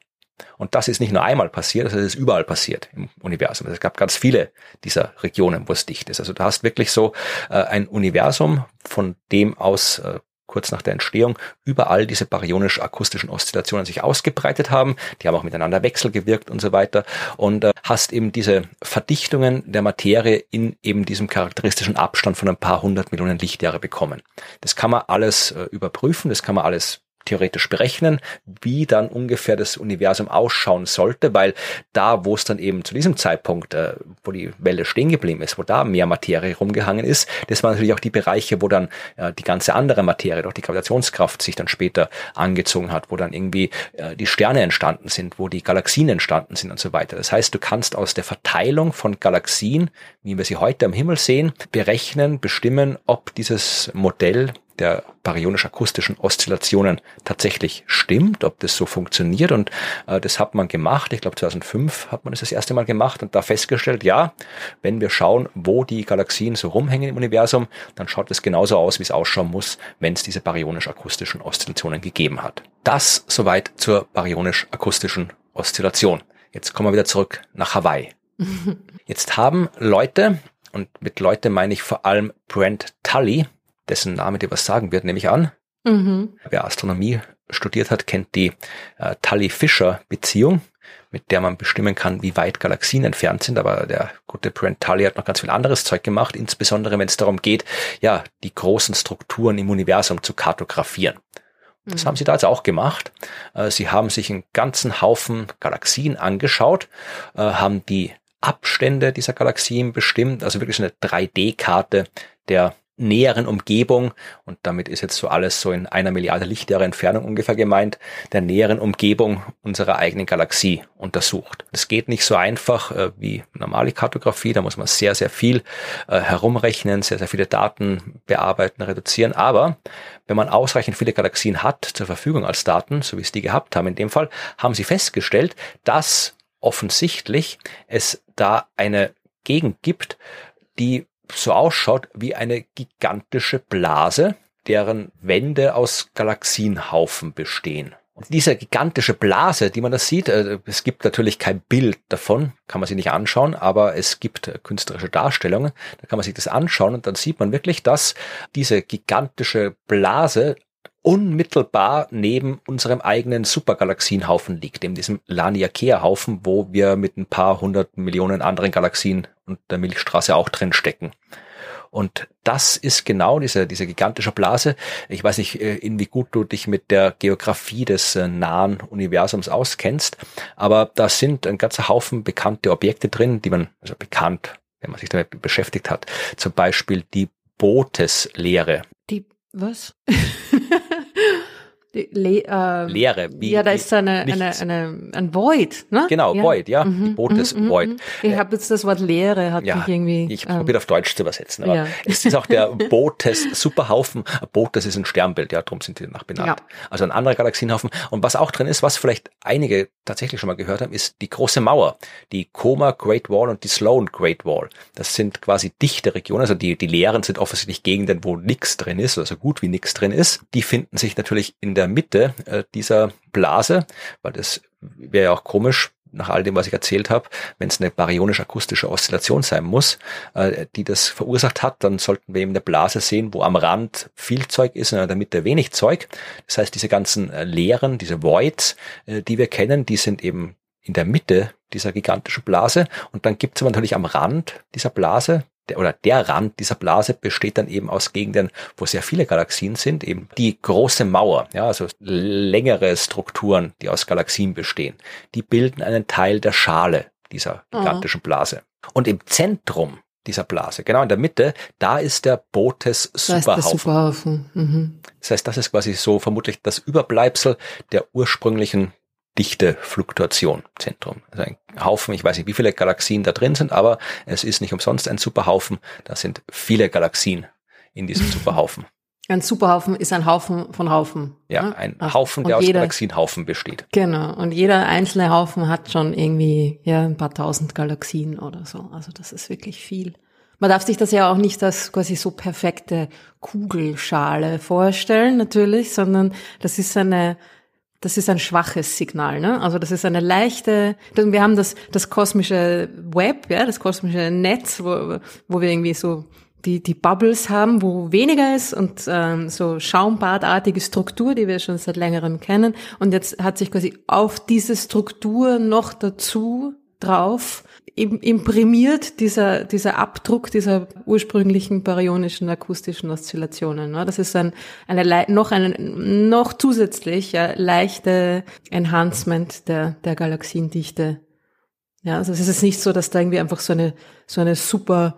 Und das ist nicht nur einmal passiert, das ist überall passiert im Universum. Es gab ganz viele dieser Regionen, wo es dicht ist. Also du hast wirklich so äh, ein Universum, von dem aus äh, kurz nach der Entstehung überall diese baryonisch-akustischen Oszillationen sich ausgebreitet haben. Die haben auch miteinander wechselgewirkt und so weiter. Und äh, hast eben diese Verdichtungen der Materie in eben diesem charakteristischen Abstand von ein paar hundert Millionen Lichtjahre bekommen. Das kann man alles äh, überprüfen, das kann man alles theoretisch berechnen, wie dann ungefähr das Universum ausschauen sollte, weil da, wo es dann eben zu diesem Zeitpunkt, äh, wo die Welle stehen geblieben ist, wo da mehr Materie rumgehangen ist, das waren natürlich auch die Bereiche, wo dann äh, die ganze andere Materie, doch die Gravitationskraft sich dann später angezogen hat, wo dann irgendwie äh, die Sterne entstanden sind, wo die Galaxien entstanden sind und so weiter. Das heißt, du kannst aus der Verteilung von Galaxien, wie wir sie heute am Himmel sehen, berechnen, bestimmen, ob dieses Modell der baryonisch-akustischen Oszillationen tatsächlich stimmt, ob das so funktioniert. Und äh, das hat man gemacht. Ich glaube 2005 hat man das das erste Mal gemacht und da festgestellt, ja, wenn wir schauen, wo die Galaxien so rumhängen im Universum, dann schaut es genauso aus, wie es ausschauen muss, wenn es diese baryonisch-akustischen Oszillationen gegeben hat. Das soweit zur baryonisch-akustischen Oszillation. Jetzt kommen wir wieder zurück nach Hawaii. [laughs] Jetzt haben Leute, und mit Leute meine ich vor allem Brent Tully, dessen Name dir was sagen wird, nehme ich an. Mhm. Wer Astronomie studiert hat, kennt die äh, Tully-Fisher-Beziehung, mit der man bestimmen kann, wie weit Galaxien entfernt sind. Aber der gute Brent Tully hat noch ganz viel anderes Zeug gemacht, insbesondere wenn es darum geht, ja, die großen Strukturen im Universum zu kartografieren. Das mhm. haben sie da jetzt auch gemacht. Äh, sie haben sich einen ganzen Haufen Galaxien angeschaut, äh, haben die Abstände dieser Galaxien bestimmt, also wirklich eine 3D-Karte der näheren Umgebung, und damit ist jetzt so alles so in einer Milliarde Lichtjahre Entfernung ungefähr gemeint, der näheren Umgebung unserer eigenen Galaxie untersucht. Das geht nicht so einfach äh, wie normale Kartografie, da muss man sehr, sehr viel äh, herumrechnen, sehr, sehr viele Daten bearbeiten, reduzieren, aber wenn man ausreichend viele Galaxien hat zur Verfügung als Daten, so wie es die gehabt haben in dem Fall, haben sie festgestellt, dass offensichtlich es da eine Gegend gibt, die so ausschaut wie eine gigantische Blase, deren Wände aus Galaxienhaufen bestehen. Und diese gigantische Blase, die man da sieht, äh, es gibt natürlich kein Bild davon, kann man sich nicht anschauen, aber es gibt äh, künstlerische Darstellungen, da kann man sich das anschauen und dann sieht man wirklich, dass diese gigantische Blase unmittelbar neben unserem eigenen Supergalaxienhaufen liegt, in diesem Laniakea-Haufen, wo wir mit ein paar hundert Millionen anderen Galaxien und der Milchstraße auch drin stecken. Und das ist genau diese, diese gigantische Blase. Ich weiß nicht, äh, in wie gut du dich mit der Geografie des äh, nahen Universums auskennst, aber da sind ein ganzer Haufen bekannte Objekte drin, die man, also bekannt, wenn man sich damit beschäftigt hat. Zum Beispiel die Booteslehre. Die, was? [laughs] Le äh, Leere. Wie, ja, da ist eine, eine, eine, ein Void, ne? Genau, ja. Void, ja. Mhm, die Boot ist mhm, Void. Mhm. Ich äh, habe jetzt das Wort Leere, hat ja, mich irgendwie... Ich ähm, probiert auf Deutsch zu übersetzen, aber ja. es ist auch der [laughs] Bootes Superhaufen. Bootes ist ein Sternbild, ja, darum sind die danach benannt. Ja. Also ein anderer Galaxienhaufen. Und was auch drin ist, was vielleicht einige tatsächlich schon mal gehört haben, ist die große Mauer. Die Coma Great Wall und die Sloan Great Wall. Das sind quasi dichte Regionen, also die, die Leeren sind offensichtlich Gegenden, wo nichts drin ist, also gut wie nichts drin ist. Die finden sich natürlich in der der Mitte äh, dieser Blase, weil das wäre ja auch komisch, nach all dem, was ich erzählt habe, wenn es eine baryonisch-akustische Oszillation sein muss, äh, die das verursacht hat, dann sollten wir eben eine Blase sehen, wo am Rand viel Zeug ist und in der Mitte wenig Zeug. Das heißt, diese ganzen äh, Leeren, diese Voids, die wir kennen, die sind eben in der Mitte dieser gigantischen Blase und dann gibt es natürlich am Rand dieser Blase der, oder der Rand dieser Blase besteht dann eben aus Gegenden, wo sehr viele Galaxien sind, eben die große Mauer, ja, also längere Strukturen, die aus Galaxien bestehen, die bilden einen Teil der Schale dieser mhm. gigantischen Blase. Und im Zentrum dieser Blase, genau in der Mitte, da ist der Bootes Superhaufen. Das, Superhaufen. Mhm. das heißt, das ist quasi so vermutlich das Überbleibsel der ursprünglichen dichte Fluktuation Zentrum. Also ein Haufen, ich weiß nicht, wie viele Galaxien da drin sind, aber es ist nicht umsonst ein Superhaufen. Da sind viele Galaxien in diesem Superhaufen. Ein Superhaufen ist ein Haufen von Haufen. Ja, ne? ein Ach, Haufen, der aus jeder, Galaxienhaufen besteht. Genau. Und jeder einzelne Haufen hat schon irgendwie ja ein paar tausend Galaxien oder so. Also das ist wirklich viel. Man darf sich das ja auch nicht als quasi so perfekte Kugelschale vorstellen, natürlich, sondern das ist eine, das ist ein schwaches Signal, ne? Also das ist eine leichte, wir haben das, das kosmische Web, ja, das kosmische Netz, wo, wo wir irgendwie so die, die Bubbles haben, wo weniger ist und ähm, so Schaumbadartige Struktur, die wir schon seit längerem kennen. Und jetzt hat sich quasi auf diese Struktur noch dazu drauf imprimiert dieser, dieser Abdruck dieser ursprünglichen baryonischen akustischen Oszillationen. Ne? Das ist ein, eine, noch eine, noch zusätzlich ja, leichte Enhancement der, der Galaxiendichte. Ja, also es ist nicht so, dass da irgendwie einfach so eine, so eine super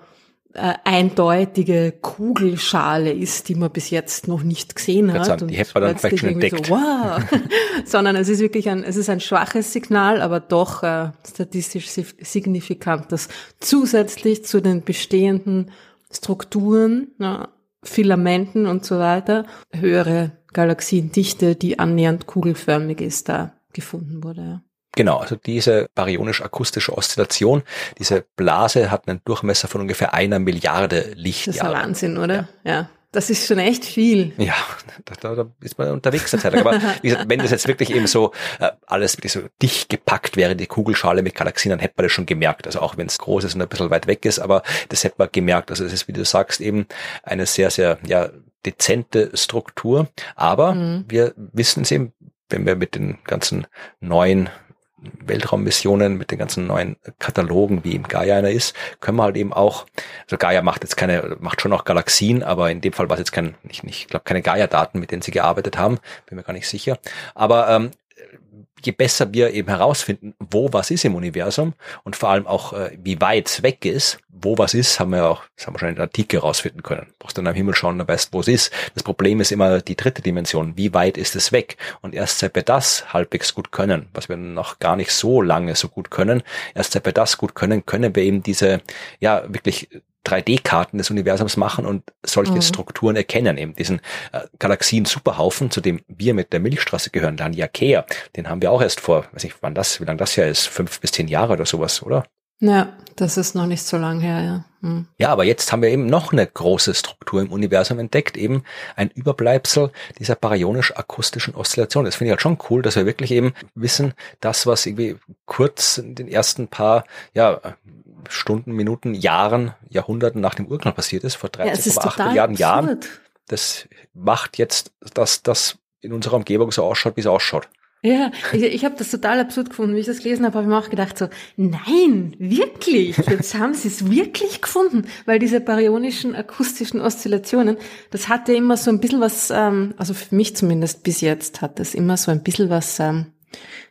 äh, eindeutige Kugelschale ist, die man bis jetzt noch nicht gesehen hat. Sagen, die hätte man dann vielleicht schon entdeckt. So, wow. [laughs] Sondern es ist wirklich ein, es ist ein schwaches Signal, aber doch äh, statistisch signifikant, das zusätzlich zu den bestehenden Strukturen, ja, Filamenten und so weiter, höhere Galaxiendichte, die annähernd kugelförmig ist, da gefunden wurde. Ja. Genau, also diese baryonisch-akustische Oszillation, diese Blase hat einen Durchmesser von ungefähr einer Milliarde Lichtjahren. Das ist Wahnsinn, oder? Ja. ja. Das ist schon echt viel. Ja, da, da ist man unterwegs der Zeit. Aber wie gesagt, wenn das jetzt wirklich eben so äh, alles wirklich so dicht gepackt wäre, die Kugelschale mit Galaxien, dann hätte man das schon gemerkt. Also auch wenn es groß ist und ein bisschen weit weg ist, aber das hätte man gemerkt. Also es ist, wie du sagst, eben eine sehr, sehr ja, dezente Struktur. Aber mhm. wir wissen es eben, wenn wir mit den ganzen neuen Weltraummissionen mit den ganzen neuen Katalogen, wie im Gaia einer ist, können wir halt eben auch, also Gaia macht jetzt keine, macht schon auch Galaxien, aber in dem Fall war es jetzt kein, nicht, ich glaube keine Gaia-Daten, mit denen sie gearbeitet haben, bin mir gar nicht sicher. Aber ähm, je besser wir eben herausfinden, wo was ist im Universum und vor allem auch, äh, wie weit es weg ist, wo was ist, haben wir auch, das haben wir schon in der Antike herausfinden können. Du brauchst dann am Himmel schauen, dann weißt, wo es ist. Das Problem ist immer die dritte Dimension. Wie weit ist es weg? Und erst seit wir das halbwegs gut können, was wir noch gar nicht so lange so gut können, erst seit wir das gut können, können wir eben diese, ja, wirklich 3D-Karten des Universums machen und solche mhm. Strukturen erkennen. Eben diesen äh, Galaxien-Superhaufen, zu dem wir mit der Milchstraße gehören, dann Jakea, den haben wir auch erst vor, weiß nicht, wann das, wie lange das ja ist, fünf bis zehn Jahre oder sowas, oder? Ja, das ist noch nicht so lang her, ja. Hm. Ja, aber jetzt haben wir eben noch eine große Struktur im Universum entdeckt, eben ein Überbleibsel dieser baryonisch-akustischen Oszillation. Das finde ich halt schon cool, dass wir wirklich eben wissen, das, was irgendwie kurz in den ersten paar, ja, Stunden, Minuten, Jahren, Jahrhunderten nach dem Urknall passiert ist, vor 13,8 ja, Milliarden absurd. Jahren. Das macht jetzt, dass das in unserer Umgebung so ausschaut, wie es ausschaut. Ja, ich, ich habe das total absurd gefunden. Wie ich das gelesen habe, habe ich mir auch gedacht so, nein, wirklich, jetzt haben sie es wirklich gefunden. Weil diese baryonischen akustischen Oszillationen, das hatte immer so ein bisschen was, ähm, also für mich zumindest bis jetzt hat das immer so ein bisschen was, ähm,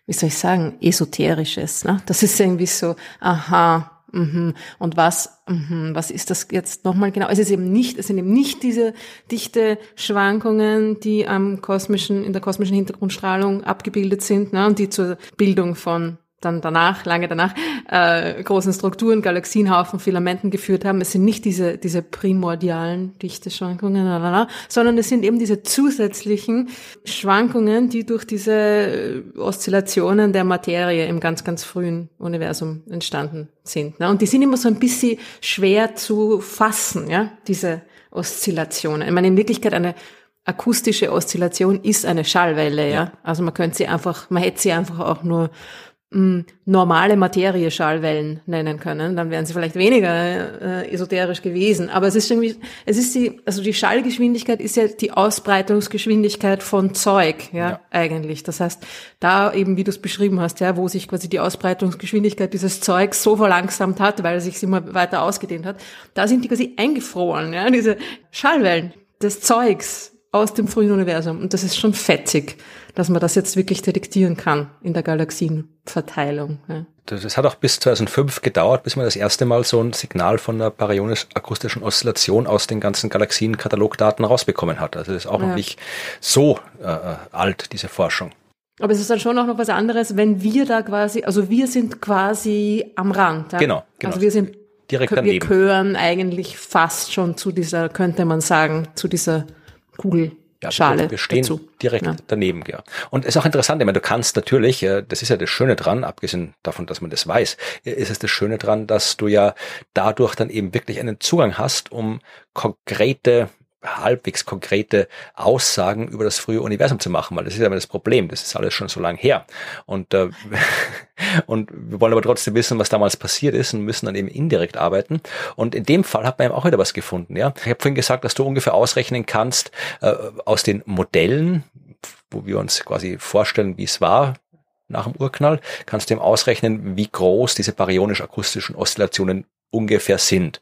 wie soll ich sagen, esoterisches. Ne? Das ist irgendwie so, aha, Mhm. Und was, mhm, was ist das jetzt nochmal genau? Es ist eben nicht, es sind eben nicht diese dichte Schwankungen, die am kosmischen, in der kosmischen Hintergrundstrahlung abgebildet sind, ne, und die zur Bildung von dann danach, lange danach, äh, großen Strukturen, Galaxienhaufen, Filamenten geführt haben. Es sind nicht diese, diese primordialen Dichteschwankungen, sondern es sind eben diese zusätzlichen Schwankungen, die durch diese äh, Oszillationen der Materie im ganz, ganz frühen Universum entstanden sind. Ne? Und die sind immer so ein bisschen schwer zu fassen, ja, diese Oszillationen. Ich meine, in Wirklichkeit eine akustische Oszillation ist eine Schallwelle, ja. ja. Also man könnte sie einfach, man hätte sie einfach auch nur normale Materie-Schallwellen nennen können, dann wären sie vielleicht weniger äh, esoterisch gewesen. Aber es ist irgendwie, es ist die, also die Schallgeschwindigkeit ist ja die Ausbreitungsgeschwindigkeit von Zeug, ja, ja. eigentlich. Das heißt, da eben, wie du es beschrieben hast, ja, wo sich quasi die Ausbreitungsgeschwindigkeit dieses Zeugs so verlangsamt hat, weil es sich immer weiter ausgedehnt hat, da sind die quasi eingefroren, ja, diese Schallwellen des Zeugs aus dem frühen Universum. Und das ist schon fetzig dass man das jetzt wirklich detektieren kann in der Galaxienverteilung. Ja. Das hat auch bis 2005 gedauert, bis man das erste Mal so ein Signal von einer baryonisch-akustischen Oszillation aus den ganzen Galaxien-Katalogdaten rausbekommen hat. Also das ist auch ja. noch nicht so äh, äh, alt, diese Forschung. Aber es ist dann schon auch noch was anderes, wenn wir da quasi, also wir sind quasi am Rand. Ja? Genau, genau. Also wir sind direkt daneben. Wir gehören eigentlich fast schon zu dieser, könnte man sagen, zu dieser Kugel ja, Schale wir stehen dazu. direkt ja. daneben, ja. Und es ist auch interessant, ich meine, du kannst natürlich, äh, das ist ja das Schöne dran, abgesehen davon, dass man das weiß, äh, ist es das Schöne dran, dass du ja dadurch dann eben wirklich einen Zugang hast, um konkrete halbwegs konkrete Aussagen über das frühe Universum zu machen, weil das ist ja das Problem. Das ist alles schon so lange her. Und, äh, [laughs] und wir wollen aber trotzdem wissen, was damals passiert ist und müssen dann eben indirekt arbeiten. Und in dem Fall hat man eben auch wieder was gefunden. Ja, Ich habe vorhin gesagt, dass du ungefähr ausrechnen kannst äh, aus den Modellen, wo wir uns quasi vorstellen, wie es war, nach dem Urknall, kannst du eben ausrechnen, wie groß diese baryonisch-akustischen Oszillationen ungefähr sind.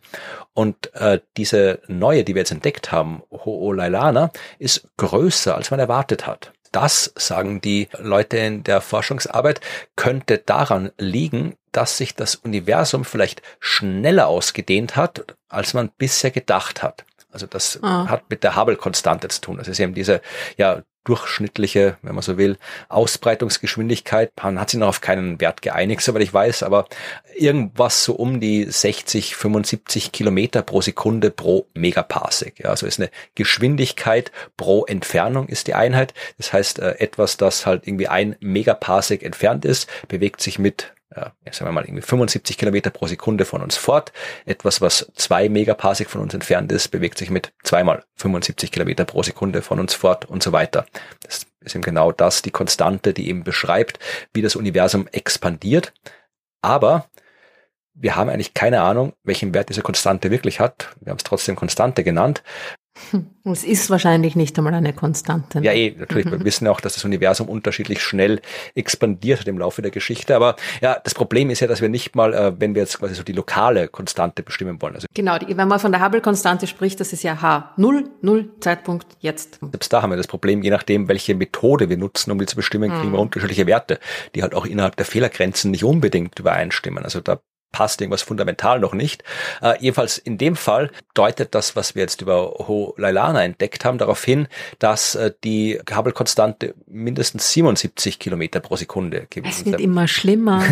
Und äh, diese neue, die wir jetzt entdeckt haben, Ho'olailana, ist größer, als man erwartet hat. Das, sagen die Leute in der Forschungsarbeit, könnte daran liegen, dass sich das Universum vielleicht schneller ausgedehnt hat, als man bisher gedacht hat. Also das ah. hat mit der Hubble-Konstante zu tun. Das ist eben diese ja durchschnittliche, wenn man so will, Ausbreitungsgeschwindigkeit. Man hat sich noch auf keinen Wert geeinigt, soweit ich weiß, aber irgendwas so um die 60, 75 Kilometer pro Sekunde pro Megaparsec. Ja, also ist eine Geschwindigkeit pro Entfernung ist die Einheit. Das heißt, äh, etwas, das halt irgendwie ein Megaparsec entfernt ist, bewegt sich mit ja, sagen wir mal irgendwie 75 Kilometer pro Sekunde von uns fort. Etwas, was zwei Megaparsec von uns entfernt ist, bewegt sich mit zweimal 75 Kilometer pro Sekunde von uns fort und so weiter. Das ist eben genau das, die Konstante, die eben beschreibt, wie das Universum expandiert. Aber wir haben eigentlich keine Ahnung, welchen Wert diese Konstante wirklich hat. Wir haben es trotzdem Konstante genannt. Es ist wahrscheinlich nicht einmal eine Konstante. Ja, eh, natürlich. Mhm. Wir wissen auch, dass das Universum unterschiedlich schnell expandiert hat im Laufe der Geschichte. Aber ja, das Problem ist ja, dass wir nicht mal, äh, wenn wir jetzt quasi so die lokale Konstante bestimmen wollen. Also genau, die, wenn man von der Hubble-Konstante spricht, das ist ja H. Null, Null, Zeitpunkt, jetzt. Selbst da haben wir das Problem, je nachdem, welche Methode wir nutzen, um die zu bestimmen, kriegen mhm. wir unterschiedliche Werte, die halt auch innerhalb der Fehlergrenzen nicht unbedingt übereinstimmen. Also da passt irgendwas fundamental noch nicht. Äh, jedenfalls in dem Fall deutet das, was wir jetzt über Ho-Lailana entdeckt haben, darauf hin, dass äh, die Hubble-Konstante mindestens 77 Kilometer pro Sekunde ist. Es wird immer schlimmer.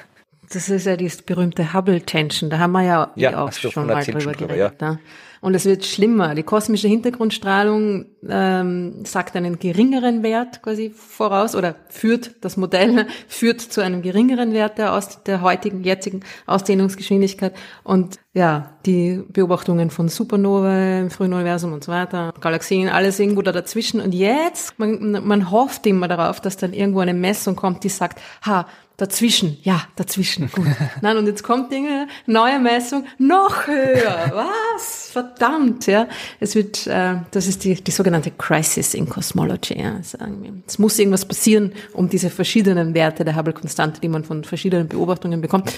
[laughs] das ist ja die berühmte Hubble-Tension. Da haben wir ja, ja auch schon mal drüber geredet. Ja. Ne? Und es wird schlimmer. Die kosmische Hintergrundstrahlung ähm, sagt einen geringeren Wert quasi voraus oder führt, das Modell [laughs] führt zu einem geringeren Wert der, aus, der heutigen, jetzigen Ausdehnungsgeschwindigkeit. Und ja, die Beobachtungen von Supernova im frühen Universum und so weiter, Galaxien, alles irgendwo da dazwischen. Und jetzt, man, man hofft immer darauf, dass dann irgendwo eine Messung kommt, die sagt, ha, Dazwischen, ja, dazwischen, gut. [laughs] Nein, und jetzt kommt Dinge, neue Messung, noch höher. Was? Verdammt, ja. Es wird, äh, das ist die, die sogenannte Crisis in Cosmology. Ja, sagen wir. Es muss irgendwas passieren, um diese verschiedenen Werte der Hubble-Konstante, die man von verschiedenen Beobachtungen bekommt,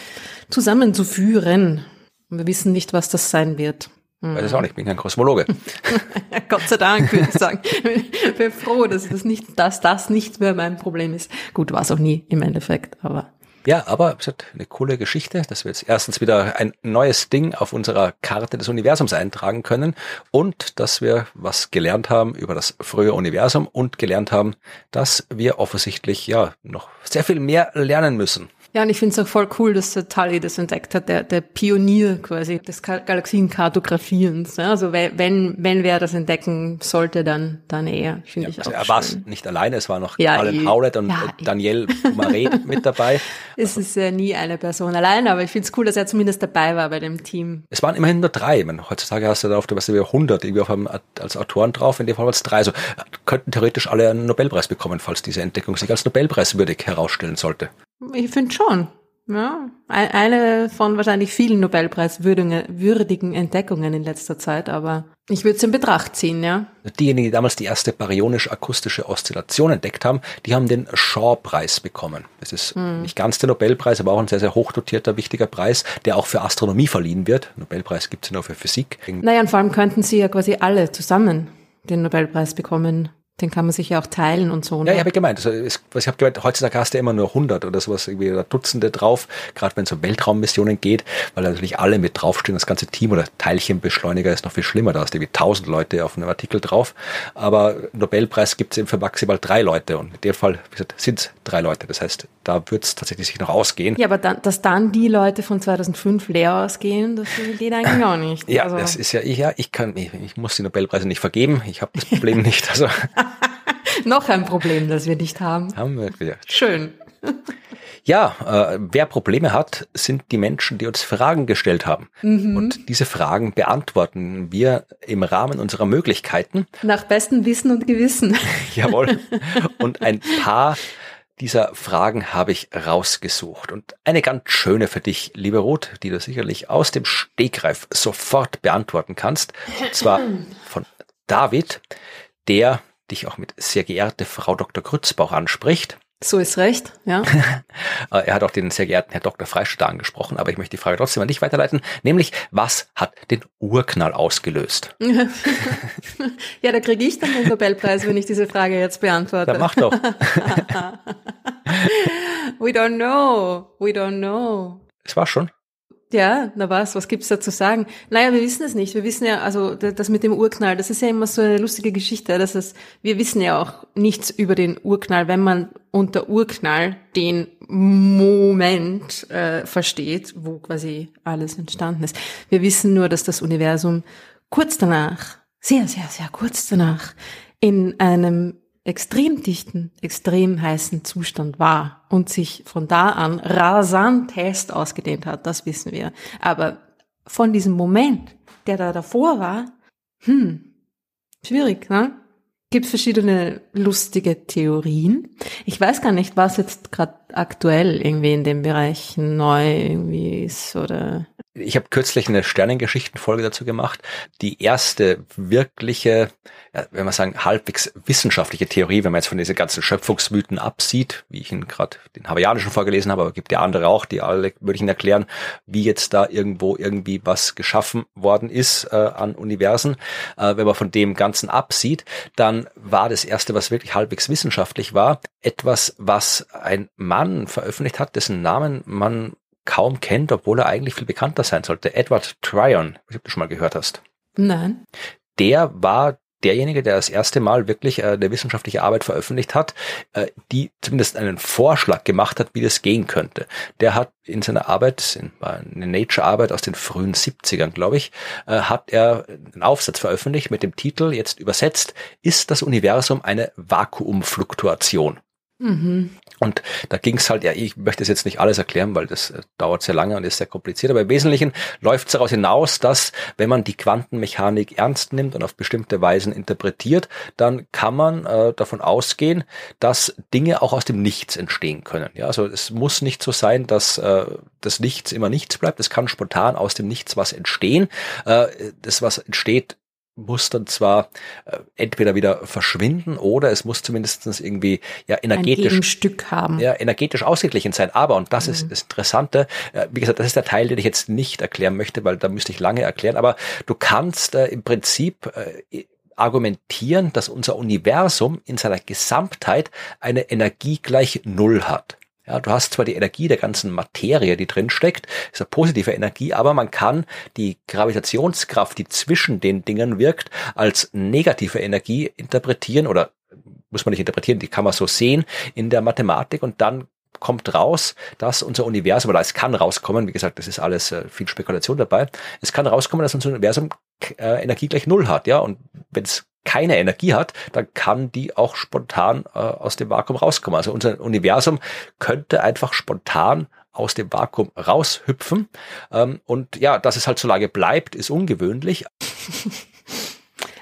zusammenzuführen. Und wir wissen nicht, was das sein wird. Hm. Weiß es auch nicht, ich bin kein Kosmologe. [laughs] Gott sei Dank, würde ich sagen. Ich bin froh, dass das nicht, dass das nicht mehr mein Problem ist. Gut, war es auch nie im Endeffekt, aber. Ja, aber es hat eine coole Geschichte, dass wir jetzt erstens wieder ein neues Ding auf unserer Karte des Universums eintragen können und dass wir was gelernt haben über das frühe Universum und gelernt haben, dass wir offensichtlich ja noch sehr viel mehr lernen müssen. Ja, und ich finde es auch voll cool, dass der Tully das entdeckt hat, der, der Pionier quasi des Galaxienkartografierens. Ja, also wenn, wenn wer das entdecken sollte, dann, dann er. Finde ja, ich also auch Er war es nicht alleine, es war noch ja, Alan Howlett und ja, Daniel Maret [laughs] mit dabei. Es ist ja nie eine Person allein, aber ich finde es cool, dass er zumindest dabei war bei dem Team. Es waren immerhin nur drei. meine, heutzutage hast du da auf der, was über 100 irgendwie auf einem, als Autoren drauf, in dem Fall waren es drei. Also könnten theoretisch alle einen Nobelpreis bekommen, falls diese Entdeckung sich als Nobelpreiswürdig herausstellen sollte. Ich finde schon. Ja, eine von wahrscheinlich vielen Nobelpreiswürdigen Entdeckungen in letzter Zeit, aber ich würde es in Betracht ziehen, ja. Diejenigen, die damals die erste baryonisch-akustische Oszillation entdeckt haben, die haben den Shaw-Preis bekommen. Das ist hm. nicht ganz der Nobelpreis, aber auch ein sehr, sehr hochdotierter, wichtiger Preis, der auch für Astronomie verliehen wird. Nobelpreis gibt es nur für Physik. Naja, und vor allem könnten sie ja quasi alle zusammen den Nobelpreis bekommen Den kann man sich ja auch teilen und so. Ne? Ja, ich habe gemeint. Also, es, ich habe gemeint, heutzutage hast du immer nur 100 oder sowas, irgendwie oder Dutzende drauf, gerade wenn es um Weltraummissionen geht, weil natürlich alle mit draufstehen, das ganze Team oder Teilchenbeschleuniger ist noch viel schlimmer, da hast du irgendwie 1000 Leute auf einem Artikel drauf. Aber Nobelpreis gibt es eben für maximal drei Leute und in dem Fall, sind es drei Leute. Das heißt, da wird es tatsächlich sich noch ausgehen. Ja, aber dann, dass dann die Leute von 2005 leer ausgehen, das geht eigentlich auch nicht. Ja, also. das ist ja, ich, ja, ich kann, ich, ich muss die Nobelpreise nicht vergeben. Ich habe das Problem [laughs] nicht. Also [laughs] [laughs] noch ein Problem, das wir nicht haben. Haben wir wieder. Schön. Ja, äh, wer Probleme hat, sind die Menschen, die uns Fragen gestellt haben. Mhm. Und diese Fragen beantworten wir im Rahmen unserer Möglichkeiten. Nach bestem Wissen und Gewissen. [laughs] Jawohl. Und ein paar dieser Fragen habe ich rausgesucht. Und eine ganz schöne für dich, liebe Ruth, die du sicherlich aus dem Stegreif sofort beantworten kannst. Und zwar [clears throat] von David, der dich auch mit sehr geehrte Frau Dr. Grützbauch anspricht. So ist recht, ja. [laughs] Äh, er hat auch den sehr geehrten Herr Dr. Freistadt angesprochen, aber ich möchte die Frage trotzdem an dich weiterleiten, nämlich was hat den Urknall ausgelöst? [laughs] ja, da kriege ich dann den Nobelpreis, wenn ich diese Frage jetzt beantworte. Dann mach doch. [laughs] We don't know. We don't know. Es war schon. Ja, na was, was gibt's da zu sagen? Naja, wir wissen es nicht. Wir wissen ja, also das mit dem Urknall, das ist ja immer so eine lustige Geschichte. Das ist, wir wissen ja auch nichts über den Urknall, wenn man unter Urknall den Moment äh, versteht, wo quasi alles entstanden ist. Wir wissen nur, dass das Universum kurz danach, sehr, sehr, sehr kurz danach, in einem extrem dichten, extrem heißen Zustand war und sich von da an rasant heiß ausgedehnt hat, das wissen wir. Aber von diesem Moment, der da davor war, hm, schwierig, ne? Gibt verschiedene lustige Theorien. Ich weiß gar nicht, was jetzt gerade aktuell irgendwie in dem Bereich neu irgendwie ist oder ich habe kürzlich eine Sternengeschichtenfolge dazu gemacht. Die erste wirkliche, ja, wenn man sagen, halbwegs wissenschaftliche Theorie, wenn man jetzt von diesen ganzen Schöpfungsmythen absieht, wie ich ihn gerade den hawaiianischen vorgelesen habe, aber gibt ja andere auch, die alle würde ich Ihnen erklären, wie jetzt da irgendwo irgendwie was geschaffen worden ist äh, an Universen. Äh, wenn man von dem Ganzen absieht, dann war das erste, was wirklich halbwegs wissenschaftlich war, etwas, was ein Mann veröffentlicht hat, dessen Namen man kaum kennt, obwohl er eigentlich viel bekannter sein sollte. Edward Tryon, ich ob du schon mal gehört hast. Nein. Der war derjenige, der das erste Mal wirklich äh, eine wissenschaftliche Arbeit veröffentlicht hat, äh, die zumindest einen Vorschlag gemacht hat, wie das gehen könnte. Der hat in seiner Arbeit, in, eine Nature-Arbeit aus den frühen 70ern, glaube ich, äh, hat er einen Aufsatz veröffentlicht mit dem Titel, jetzt übersetzt, ist das Universum eine Vakuumfluktuation? Mhm. Und da ging es halt, ja, ich möchte das jetzt nicht alles erklären, weil das äh, dauert sehr lange und ist sehr kompliziert, aber im Wesentlichen läuft es daraus hinaus, dass wenn man die Quantenmechanik ernst nimmt und auf bestimmte Weisen interpretiert, dann kann man äh, davon ausgehen, dass Dinge auch aus dem Nichts entstehen können. Ja, also es muss nicht so sein, dass äh, das Nichts immer nichts bleibt. Es kann spontan aus dem Nichts was entstehen. Äh, das, was entsteht, muss dann zwar äh, entweder wieder verschwinden oder es muss zumindest irgendwie ja energetisch ein Stück haben. Ja, energetisch ausgeglichen sein. Aber, und das mhm. ist das Interessante, äh, wie gesagt, das ist der Teil, den ich jetzt nicht erklären möchte, weil da müsste ich lange erklären, aber du kannst äh, im Prinzip äh, argumentieren, dass unser Universum in seiner Gesamtheit eine Energie gleich Null hat. Ja, du hast zwar die Energie der ganzen Materie, die drin steckt, ist eine positive Energie, aber man kann die Gravitationskraft, die zwischen den Dingen wirkt, als negative Energie interpretieren oder muss man nicht interpretieren, die kann man so sehen in der Mathematik und dann kommt raus, dass unser Universum, oder es kann rauskommen, wie gesagt, das ist alles äh, viel Spekulation dabei, es kann rauskommen, dass unser Universum äh, Energie gleich Null hat, ja, und wenn es keine Energie hat, dann kann die auch spontan äh, aus dem Vakuum rauskommen. Also unser Universum könnte einfach spontan aus dem Vakuum raushüpfen. Ähm, und ja, dass es halt so lange bleibt, ist ungewöhnlich. [laughs]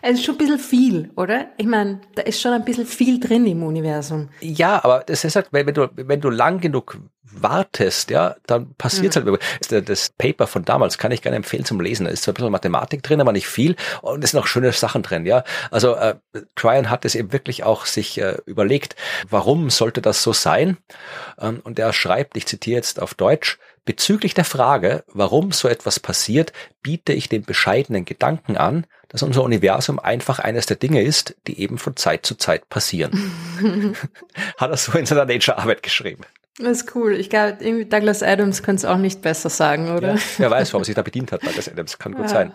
Es ist schon ein bisschen viel, oder? Ich meine, da ist schon ein bisschen viel drin im Universum. Ja, aber das ist halt, wenn du, wenn du lang genug wartest, ja, dann passiert mhm. halt. Das Paper von damals kann ich gerne empfehlen zum Lesen. Da ist zwar ein bisschen Mathematik drin, aber nicht viel. Und es sind auch schöne Sachen drin, ja. Also äh, Tryon hat es eben wirklich auch sich äh, überlegt, warum sollte das so sein? Ähm, und er schreibt, ich zitiere jetzt auf Deutsch, Bezüglich der Frage, warum so etwas passiert, biete ich den bescheidenen Gedanken an, dass unser Universum einfach eines der Dinge ist, die eben von Zeit zu Zeit passieren. [laughs] Hat er so in seiner Nature-Arbeit geschrieben. Das ist cool. Ich glaube, irgendwie Douglas Adams könnte es auch nicht besser sagen, oder? Ja, wer weiß, warum er sich da bedient hat, [laughs] Douglas Adams. Kann gut ja. sein.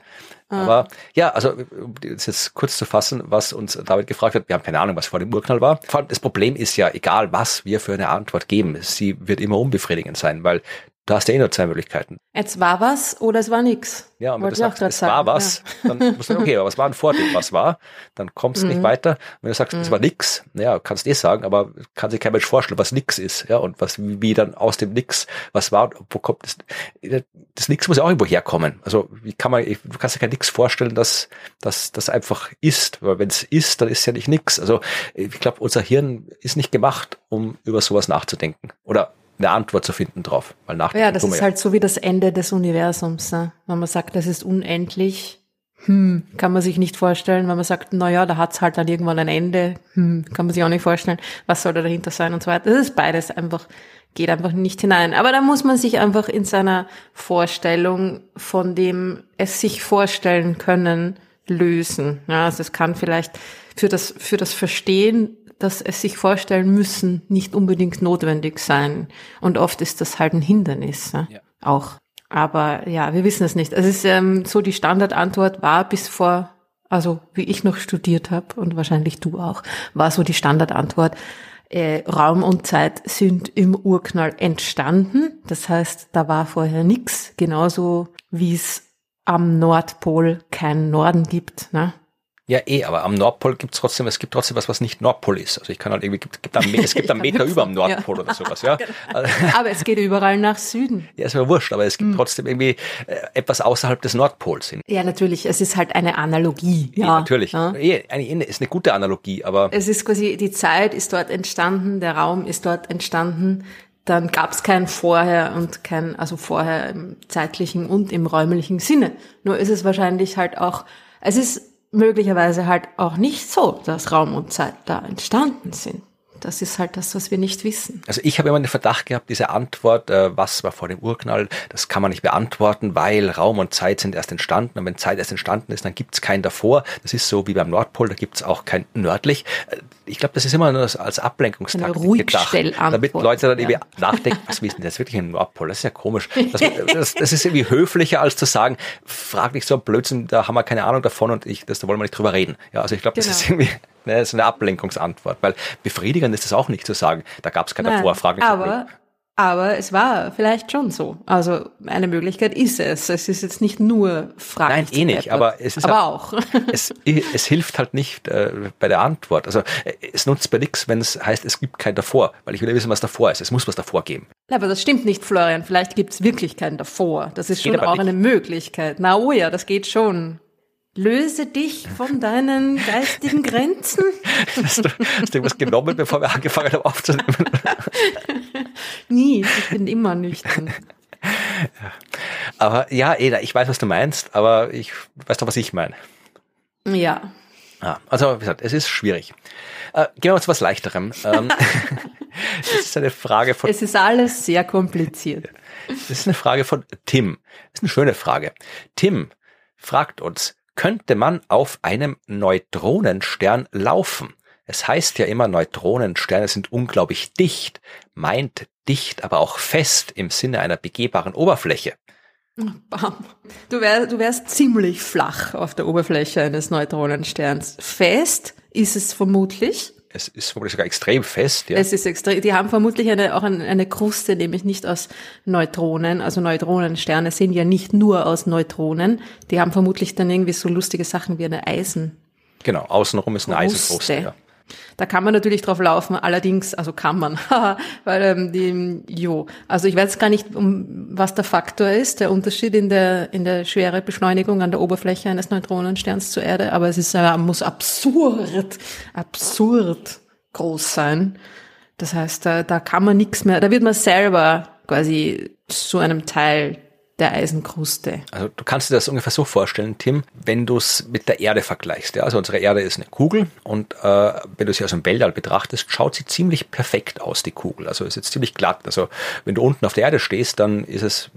Ah. Aber ja, also um das jetzt kurz zu fassen, was uns David gefragt hat, wir haben keine Ahnung, was vor dem Urknall war. Vor allem das Problem ist ja, egal was wir für eine Antwort geben, sie wird immer unbefriedigend sein, weil Du hast ja eh nur zwei Möglichkeiten. Es war was oder es war nix. Ja, und wenn du sagst, es war was, ja. dann musst du sagen, okay, aber was war denn vor dem, was war? Dann kommst du mhm. nicht weiter. Wenn du sagst, mhm. es war nix, naja, kannst du eh sagen, aber kann sich kein Mensch vorstellen, was nix ist, ja, und was, wie dann aus dem Nix, was war, wo kommt das, das Nix muss ja auch irgendwo herkommen. Also, wie kann man, du kannst dir kein Nix vorstellen, dass, dass das einfach ist, weil wenn es ist, dann ist ja nicht nix. Also, ich glaube, unser Hirn ist nicht gemacht, um über sowas nachzudenken. Oder eine Antwort zu finden drauf. Weil nach ja, das ist halt so wie das Ende des Universums. Ne? Wenn man sagt, das ist unendlich, hm, kann man sich nicht vorstellen. Wenn man sagt, na ja, da hat's halt dann irgendwann ein Ende, hm, kann man sich auch nicht vorstellen, was soll da dahinter sein und so weiter. Das ist beides einfach, geht einfach nicht hinein. Aber da muss man sich einfach in seiner Vorstellung von dem es sich vorstellen können lösen. Ja, also es kann vielleicht für das, für das Verstehen dass es sich vorstellen müssen, nicht unbedingt notwendig sein. Und oft ist das halt ein Hindernis ja. auch. Aber ja, wir wissen es nicht. Es ist ähm, so, die Standardantwort war bis vor, also wie ich noch studiert habe und wahrscheinlich du auch, war so die Standardantwort, äh, Raum und Zeit sind im Urknall entstanden. Das heißt, da war vorher nichts, genauso wie es am Nordpol kein Norden gibt. Ne? Ja, eh, aber am Nordpol gibt's trotzdem, es gibt trotzdem was, was nicht Nordpol ist. Also ich kann halt irgendwie, gibt, gibt einen, es gibt einen [laughs] Meter über am Nordpol ja. oder sowas, ja. [laughs] Genau. aber es geht überall nach Süden. Ja, ist mir wurscht, aber es gibt hm. trotzdem irgendwie äh, etwas außerhalb des Nordpols hin. Ja, natürlich, es ist halt eine Analogie. Ja, ja natürlich. Ja. Eh, eine, ist eine gute Analogie, aber. Es ist quasi, die Zeit ist dort entstanden, der Raum ist dort entstanden dann gab es kein Vorher und kein, also vorher im zeitlichen und im räumlichen Sinne. Nur ist es wahrscheinlich halt auch, es ist möglicherweise halt auch nicht so, dass Raum und Zeit da entstanden sind. Das ist halt das, was wir nicht wissen. Also ich habe immer den Verdacht gehabt, diese Antwort, äh, was war vor dem Urknall, das kann man nicht beantworten, weil Raum und Zeit sind erst entstanden. Und wenn Zeit erst entstanden ist, dann gibt es keinen davor. Das ist so wie beim Nordpol, da gibt es auch kein nördlich. Äh, ich glaube, das ist immer nur als Ablenkungstaktik gedacht. Damit Leute dann ja. irgendwie [laughs] nachdenken, was wissen das wirklich ein Nordpol? Das ist ja komisch. Das, das, das, ist irgendwie höflicher, als zu sagen, frag nicht so Blödsinn, da haben wir keine Ahnung davon und ich, das, da wollen wir nicht drüber reden. Ja, also ich glaube, das genau. ist irgendwie Ne, das ist eine Ablenkungsantwort, weil befriedigend ist es auch nicht zu sagen, da gab es keine Nein, Vorfrage. Aber, aber es war vielleicht schon so. Also eine Möglichkeit ist es. Es ist jetzt nicht nur Frage. Nein, eh nicht, aber es ist aber halt, auch. [laughs] es, es hilft halt nicht äh, bei der Antwort. Also es nutzt bei nichts, wenn es heißt, es gibt kein davor, weil ich will ja wissen, was davor ist. Es muss was davor geben. Aber das stimmt nicht, Florian. Vielleicht gibt es wirklich keinen davor. Das ist schon auch nicht. eine Möglichkeit. Na oh ja, das geht schon. Löse dich von deinen geistigen Grenzen. [laughs] hast, du, hast du irgendwas genommen, bevor wir angefangen haben aufzunehmen? [laughs] Nie, ich bin immer nüchtern. Ja. [laughs] Aber ja, Eda, ich weiß, was du meinst, aber ich weiß doch, was ich meine. Ja. ja. Also, wie gesagt, es ist schwierig. Äh, gehen wir zu was Leichterem. Ähm, das ist eine Frage von. Es ist alles sehr kompliziert. Das ist eine Frage von Tim. Das ist eine schöne Frage. Tim fragt uns, könnte man auf einem Neutronenstern laufen. Es heißt ja immer, Neutronensterne sind unglaublich dicht, meint dicht, aber auch fest im Sinne einer begehbaren Oberfläche. Du wärst, du wärst ziemlich flach auf der Oberfläche eines Neutronensterns. Fest ist es vermutlich, es ist vermutlich sogar extrem fest. Ja. Es ist extrem. Die haben vermutlich eine, auch eine, Kruste, nämlich nicht aus Neutronen. Also Neutronensterne sind ja nicht nur aus Neutronen. Die haben vermutlich dann irgendwie so lustige Sachen wie eine Eisen. Genau, außenrum ist eine Eisenkruste. Ja. Da kann man natürlich drauf laufen, allerdings, also kann man, [laughs] weil ähm, die, jo, also ich weiß gar nicht, um was der Faktor ist, der Unterschied in der in der Schwerebeschleunigung an der Oberfläche eines Neutronensterns zur Erde, aber es ist äh, muss absurd, absurd groß sein. Das heißt, da, da kann man nichts mehr, da wird man selber quasi zu einem Teil der Eisenkruste. Also du kannst dir das ungefähr so vorstellen, Tim, wenn du es mit der Erde vergleichst. Ja? Also unsere Erde ist eine Kugel und äh, wenn du sie aus dem Weltall betrachtest, schaut sie ziemlich perfekt aus, die Kugel. Also ist jetzt ziemlich glatt. Also wenn du unten auf der Erde stehst, dann ist es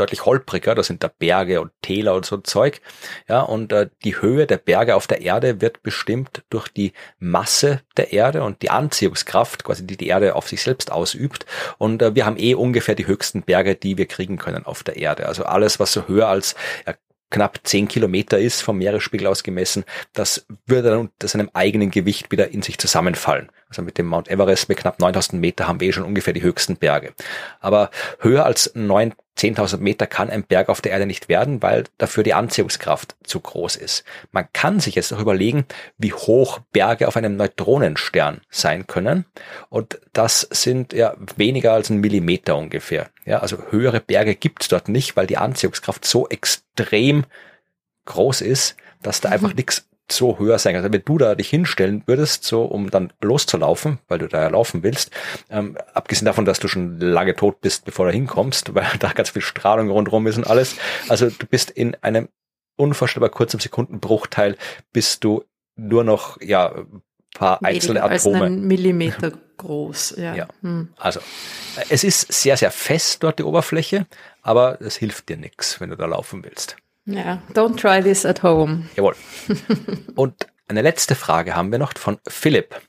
deutlich holpriger, da sind da Berge und Täler und so Zeug. Ja, und äh, die Höhe der Berge auf der Erde wird bestimmt durch die Masse der Erde und die Anziehungskraft, quasi die die Erde auf sich selbst ausübt. Und äh, wir haben eh ungefähr die höchsten Berge, die wir kriegen können auf der Erde. Also alles, was so höher als ja, knapp zehn Kilometer ist vom Meeresspiegel aus gemessen, das würde dann unter seinem eigenen Gewicht wieder in sich zusammenfallen. Also mit dem Mount Everest mit knapp 9000 Meter haben wir eh schon ungefähr die höchsten Berge. Aber höher als 9, 10.000 Meter kann ein Berg auf der Erde nicht werden, weil dafür die Anziehungskraft zu groß ist. Man kann sich jetzt noch überlegen, wie hoch Berge auf einem Neutronenstern sein können. Und das sind ja weniger als ein Millimeter ungefähr. Ja, also höhere Berge gibt es dort nicht, weil die Anziehungskraft so extrem groß ist, dass da einfach mhm. nichts so höher sein kann. Also wenn du da dich hinstellen würdest, so um dann loszulaufen, weil du da ja laufen willst, ähm, abgesehen davon, dass du schon lange tot bist, bevor du hinkommst, [laughs] weil da ganz viel Strahlung rundherum ist und alles. Also du bist in einem unvorstellbar kurzen Sekundenbruchteil, bist du nur noch ja paar einzelne Atome. Als ein Millimeter groß. Ja. ja. Hm. Also es ist sehr sehr fest dort die Oberfläche, aber es hilft dir nichts, wenn du da laufen willst. Ja, don't try this at home. Jawohl. Und eine letzte Frage haben wir noch von Philipp.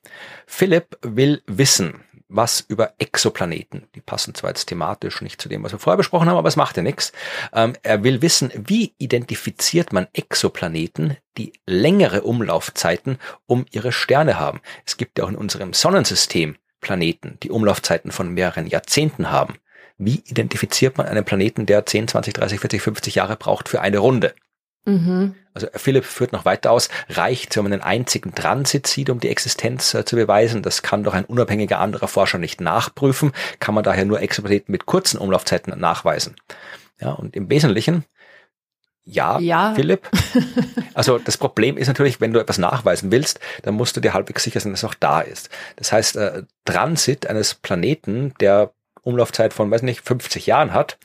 Philipp will wissen, was über Exoplaneten. Die passen zwar jetzt thematisch nicht zu dem, was wir vorher besprochen haben, aber es macht ja nichts. Ähm, er will wissen, wie identifiziert man Exoplaneten, die längere Umlaufzeiten um ihre Sterne haben. Es gibt ja auch in unserem Sonnensystem Planeten, die Umlaufzeiten von mehreren Jahrzehnten haben. Wie identifiziert man einen Planeten, der 10, 20, 30, 40, 50 Jahre braucht für eine Runde? Mhm. Also Philipp führt noch weiter aus, reicht, wenn man einen einzigen Transit sieht, um die Existenz äh, zu beweisen. Das kann doch ein unabhängiger anderer Forscher nicht nachprüfen, kann man daher nur Exoplaneten mit kurzen Umlaufzeiten nachweisen. Ja, und im Wesentlichen, ja, ja. Philipp. [laughs] Also das Problem ist natürlich, wenn du etwas nachweisen willst, dann musst du dir halbwegs sicher sein, dass es auch da ist. Das heißt, äh, Transit eines Planeten, der Umlaufzeit von, weiß nicht, 50 Jahren hat,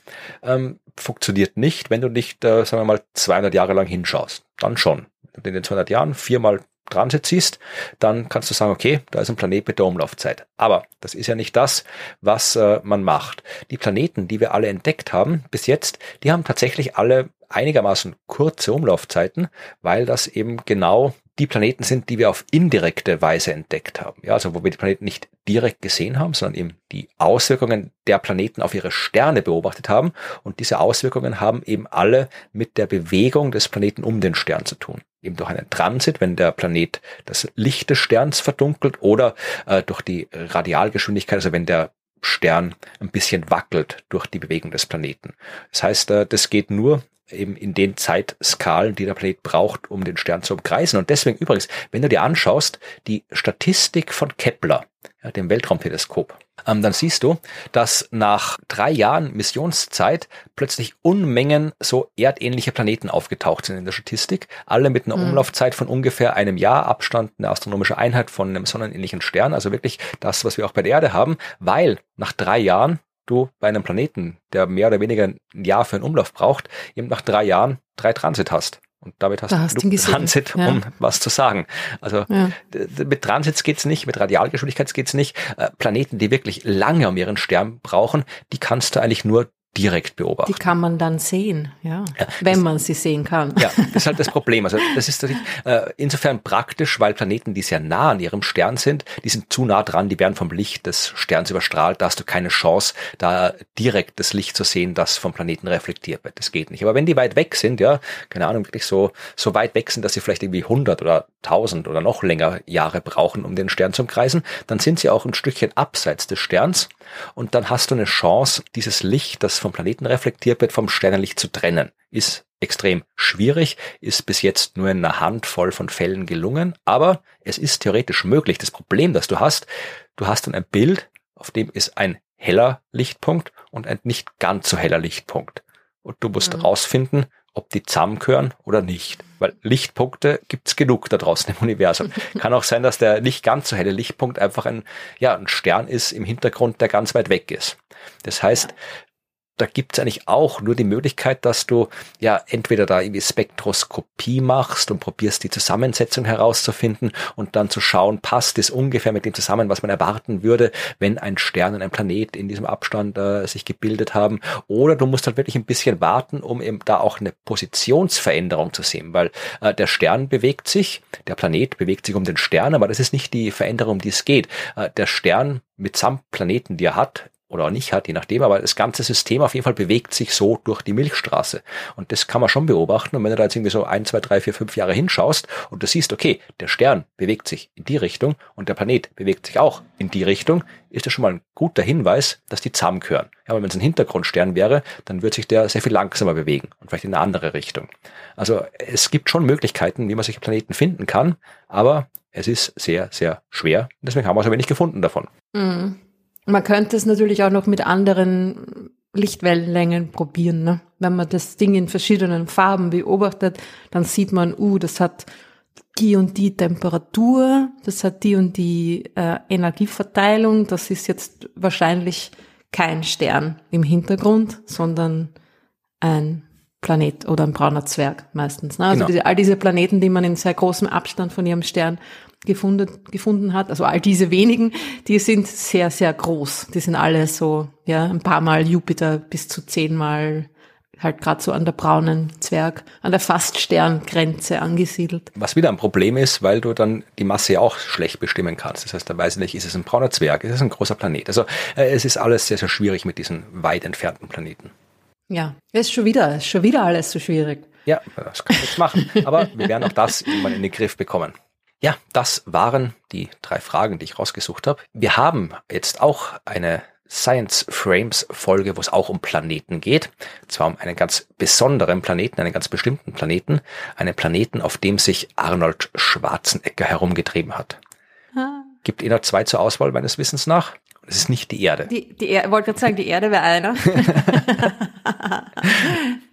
ähm, funktioniert nicht, wenn du nicht, äh, sagen wir mal, 200 Jahre lang hinschaust. Dann schon. Wenn du in den 200 Jahren viermal Transit siehst, dann kannst du sagen, okay, da ist ein Planet mit der Umlaufzeit. Aber das ist ja nicht das, was äh, man macht. Die Planeten, die wir alle entdeckt haben bis jetzt, die haben tatsächlich alle einigermaßen kurze Umlaufzeiten, weil das eben genau die Planeten sind, die wir auf indirekte Weise entdeckt haben. Ja, also wo wir die Planeten nicht direkt gesehen haben, sondern eben die Auswirkungen der Planeten auf ihre Sterne beobachtet haben. Und diese Auswirkungen haben eben alle mit der Bewegung des Planeten um den Stern zu tun. Eben durch einen Transit, wenn der Planet das Licht des Sterns verdunkelt oder äh, durch die Radialgeschwindigkeit, also wenn der Stern ein bisschen wackelt durch die Bewegung des Planeten. Das heißt, äh, das geht nur eben in den Zeitskalen, die der Planet braucht, um den Stern zu umkreisen. Und deswegen übrigens, wenn du dir anschaust, die Statistik von Kepler, ja, dem Weltraumteleskop, ähm, dann siehst du, dass nach drei Jahren Missionszeit plötzlich Unmengen so erdähnliche Planeten aufgetaucht sind in der Statistik, alle mit einer mhm. Umlaufzeit von ungefähr einem Jahr, Abstand, eine astronomische Einheit von einem sonnenähnlichen Stern, also wirklich das, was wir auch bei der Erde haben, weil nach drei Jahren du bei einem Planeten, der mehr oder weniger ein Jahr für einen Umlauf braucht, eben nach drei Jahren drei Transit hast. Und damit hast, hast du Transit, ja. um was zu sagen. Also ja. mit Transits geht's nicht, mit Radialgeschwindigkeit geht's nicht. Äh, Planeten, die wirklich lange um ihren Stern brauchen, die kannst du eigentlich nur direkt beobachten. Die kann man dann sehen, ja, ja wenn das, man sie sehen kann. Ja, das ist halt das Problem. Also das ist äh, insofern praktisch, weil Planeten, die sehr nah an ihrem Stern sind, die sind zu nah dran, die werden vom Licht des Sterns überstrahlt. Da hast du keine Chance, da direkt das Licht zu sehen, das vom Planeten reflektiert wird. Das geht nicht. Aber wenn die weit weg sind, ja, keine Ahnung, wirklich so so weit weg sind, dass sie vielleicht irgendwie 100 oder 1000 oder noch länger Jahre brauchen, um den Stern zu umkreisen, dann sind sie auch ein Stückchen abseits des Sterns und dann hast du eine Chance, dieses Licht, das vom Planeten reflektiert wird, vom Sternenlicht zu trennen. Ist extrem schwierig, ist bis jetzt nur in einer Handvoll von Fällen gelungen, aber es ist theoretisch möglich. Das Problem, das du hast, du hast dann ein Bild, auf dem ist ein heller Lichtpunkt und ein nicht ganz so heller Lichtpunkt. Und du musst mhm. rausfinden, ob die zusammengehören oder nicht. Weil Lichtpunkte gibt's genug da draußen im Universum. [laughs] Kann auch sein, dass der nicht ganz so helle Lichtpunkt einfach ein, ja, ein Stern ist im Hintergrund, der ganz weit weg ist. Das heißt, da gibt's eigentlich auch nur die Möglichkeit, dass du ja entweder da irgendwie Spektroskopie machst und probierst die Zusammensetzung herauszufinden und dann zu schauen, passt es ungefähr mit dem zusammen, was man erwarten würde, wenn ein Stern und ein Planet in diesem Abstand äh, sich gebildet haben. Oder du musst halt wirklich ein bisschen warten, um eben da auch eine Positionsveränderung zu sehen, weil äh, der Stern bewegt sich, der Planet bewegt sich um den Stern, aber das ist nicht die Veränderung, um die es geht. Äh, der Stern mitsamt Planeten, die er hat, oder auch nicht hat, je nachdem, aber das ganze System auf jeden Fall bewegt sich so durch die Milchstraße. Und das kann man schon beobachten. Und wenn du da jetzt irgendwie so ein, zwei, drei, vier, fünf Jahre hinschaust und du siehst, okay, der Stern bewegt sich in die Richtung und der Planet bewegt sich auch in die Richtung, ist das schon mal ein guter Hinweis, dass die zusammengehören. Ja, aber wenn es ein Hintergrundstern wäre, dann wird sich der sehr viel langsamer bewegen und vielleicht in eine andere Richtung. Also es gibt schon Möglichkeiten, wie man solche Planeten finden kann, aber es ist sehr, sehr schwer. Deswegen haben wir so wenig gefunden davon. Mhm. Man könnte es natürlich auch noch mit anderen Lichtwellenlängen probieren. Ne? Wenn man das Ding in verschiedenen Farben beobachtet, dann sieht man, uh, das hat die und die Temperatur, das hat die und die äh, Energieverteilung. Das ist jetzt wahrscheinlich kein Stern im Hintergrund, sondern ein Planet oder ein brauner Zwerg meistens. Ne? Also genau. diese, all diese Planeten, die man in sehr großem Abstand von ihrem Stern gefunden, gefunden hat, also all diese wenigen, die sind sehr, sehr groß. Die sind alle so, ja, ein paar Mal Jupiter bis zu zehnmal halt gerade so an der braunen Zwerg, an der Faststerngrenze angesiedelt. Was wieder ein Problem ist, weil du dann die Masse auch schlecht bestimmen kannst. Das heißt, da weiß ich nicht, ist es ein brauner Zwerg, ist es ein großer Planet. Also äh, es ist alles sehr, sehr schwierig mit diesen weit entfernten Planeten. Ja, ist schon wieder, ist schon wieder alles so schwierig. Ja, das kann ich jetzt machen. Aber wir werden auch das irgendwann in den Griff bekommen. Ja, das waren die drei Fragen, die ich rausgesucht habe. Wir haben jetzt auch eine Science Frames Folge, wo es auch um Planeten geht. Zwar um einen ganz besonderen Planeten, einen ganz bestimmten Planeten. Einen Planeten, auf dem sich Arnold Schwarzenegger herumgetrieben hat. Ah. Gibt eh noch zwei zur Auswahl meines Wissens nach. Es ist nicht die Erde. Die, die er wollte gerade sagen, die Erde wäre einer. [laughs] [laughs]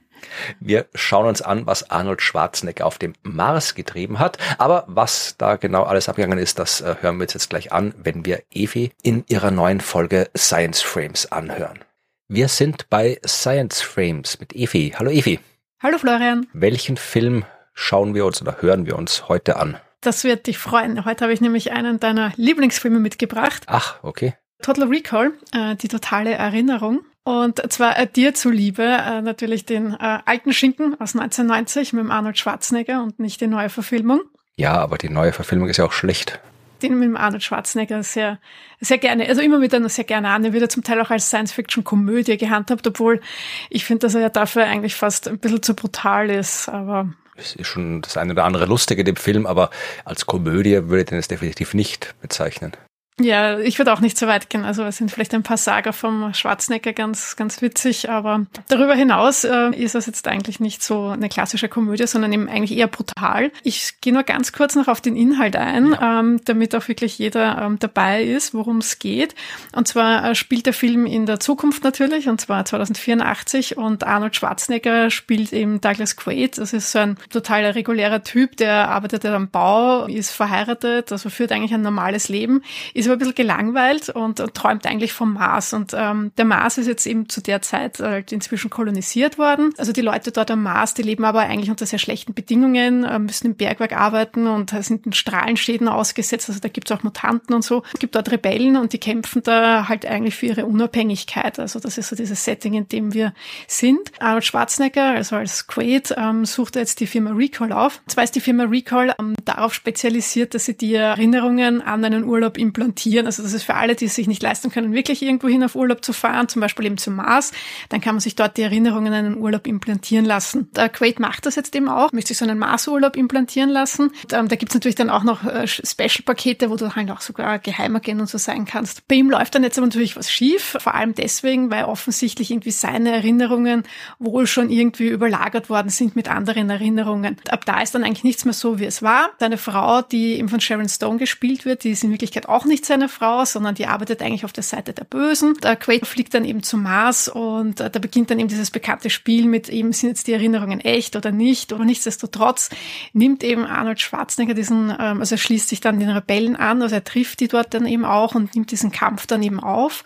Wir schauen uns an, was Arnold Schwarzenegger auf dem Mars getrieben hat. Aber was da genau alles abgegangen ist, das äh, hören wir uns jetzt gleich an, wenn wir Evi in ihrer neuen Folge Science Frames anhören. Wir sind bei Science Frames mit Evi. Hallo Evi. Hallo Florian. Welchen Film schauen wir uns oder hören wir uns heute an? Das wird dich freuen. Heute habe ich nämlich einen deiner Lieblingsfilme mitgebracht. Ach, okay. Total Recall, äh, die totale Erinnerung. Und zwar äh, dir zuliebe äh, natürlich den äh, alten Schinken aus 1990 mit dem Arnold Schwarzenegger und nicht die neue Verfilmung. Ja, aber die neue Verfilmung ist ja auch schlecht. Den mit dem Arnold Schwarzenegger sehr, sehr gerne, also immer wieder sehr gerne an. Er wird ja zum Teil auch als Science-Fiction-Komödie gehandhabt, obwohl ich finde, dass er ja dafür eigentlich fast ein bisschen zu brutal ist, aber es ist schon das eine oder andere Lustige in dem Film, aber als Komödie würde ich den jetzt definitiv nicht bezeichnen. Ja, ich würde auch nicht so weit gehen. Also es sind vielleicht ein paar Sager vom Schwarzenegger ganz, ganz witzig, aber darüber hinaus äh, ist das jetzt eigentlich nicht so eine klassische Komödie, sondern eben eigentlich eher brutal. Ich gehe nur ganz kurz noch auf den Inhalt ein, ja. ähm, damit auch wirklich jeder ähm, dabei ist, worum es geht. Und zwar äh, spielt der Film in der Zukunft natürlich, und zwar 2084, und Arnold Schwarzenegger spielt eben Douglas Quaid. Das ist so ein total regulärer Typ, der arbeitet am Bau, ist verheiratet, also führt eigentlich ein normales Leben, ist aber ein bisschen gelangweilt und, und träumt eigentlich vom Mars. Und ähm, der Mars ist jetzt eben zu der Zeit halt inzwischen kolonisiert worden. Also die Leute dort am Mars, die leben aber eigentlich unter sehr schlechten Bedingungen, äh, müssen im Bergwerk arbeiten und sind in Strahlenschäden ausgesetzt. Also da gibt es auch Mutanten und so. Es gibt dort Rebellen und die kämpfen da halt eigentlich für ihre Unabhängigkeit. Also das ist so dieses Setting, in dem wir sind. Arnold Schwarzenegger, also als Quaid, ähm, sucht jetzt die Firma Recall auf. Zwar ist die Firma Recall ähm, darauf spezialisiert, dass sie die Erinnerungen an einen Urlaub implantieren implantieren. Also das ist für alle, die es sich nicht leisten können, wirklich irgendwo hin auf Urlaub zu fahren, zum Beispiel eben zum Mars. Dann kann man sich dort die Erinnerungen an einen Urlaub implantieren lassen. Der Quaid macht das jetzt eben auch, möchte sich so einen Mars-Urlaub implantieren lassen. Und, ähm, da gibt's natürlich dann auch noch äh, Special-Pakete, wo du halt auch sogar Geheimagent und so sein kannst. Bei ihm läuft dann jetzt aber natürlich was schief, vor allem deswegen, weil offensichtlich irgendwie seine Erinnerungen wohl schon irgendwie überlagert worden sind mit anderen Erinnerungen. Ab da ist dann eigentlich nichts mehr so, wie es war. Seine Frau, die eben von Sharon Stone gespielt wird, die ist in Wirklichkeit auch nicht seine Frau, sondern die arbeitet eigentlich auf der Seite der Bösen. Der Quaid fliegt dann eben zum Mars und äh, da beginnt dann eben dieses bekannte Spiel mit eben, sind jetzt die Erinnerungen echt oder nicht? Aber nichtsdestotrotz nimmt eben Arnold Schwarzenegger diesen, ähm, also er schließt sich dann den Rebellen an, also er trifft die dort dann eben auch und nimmt diesen Kampf dann eben auf.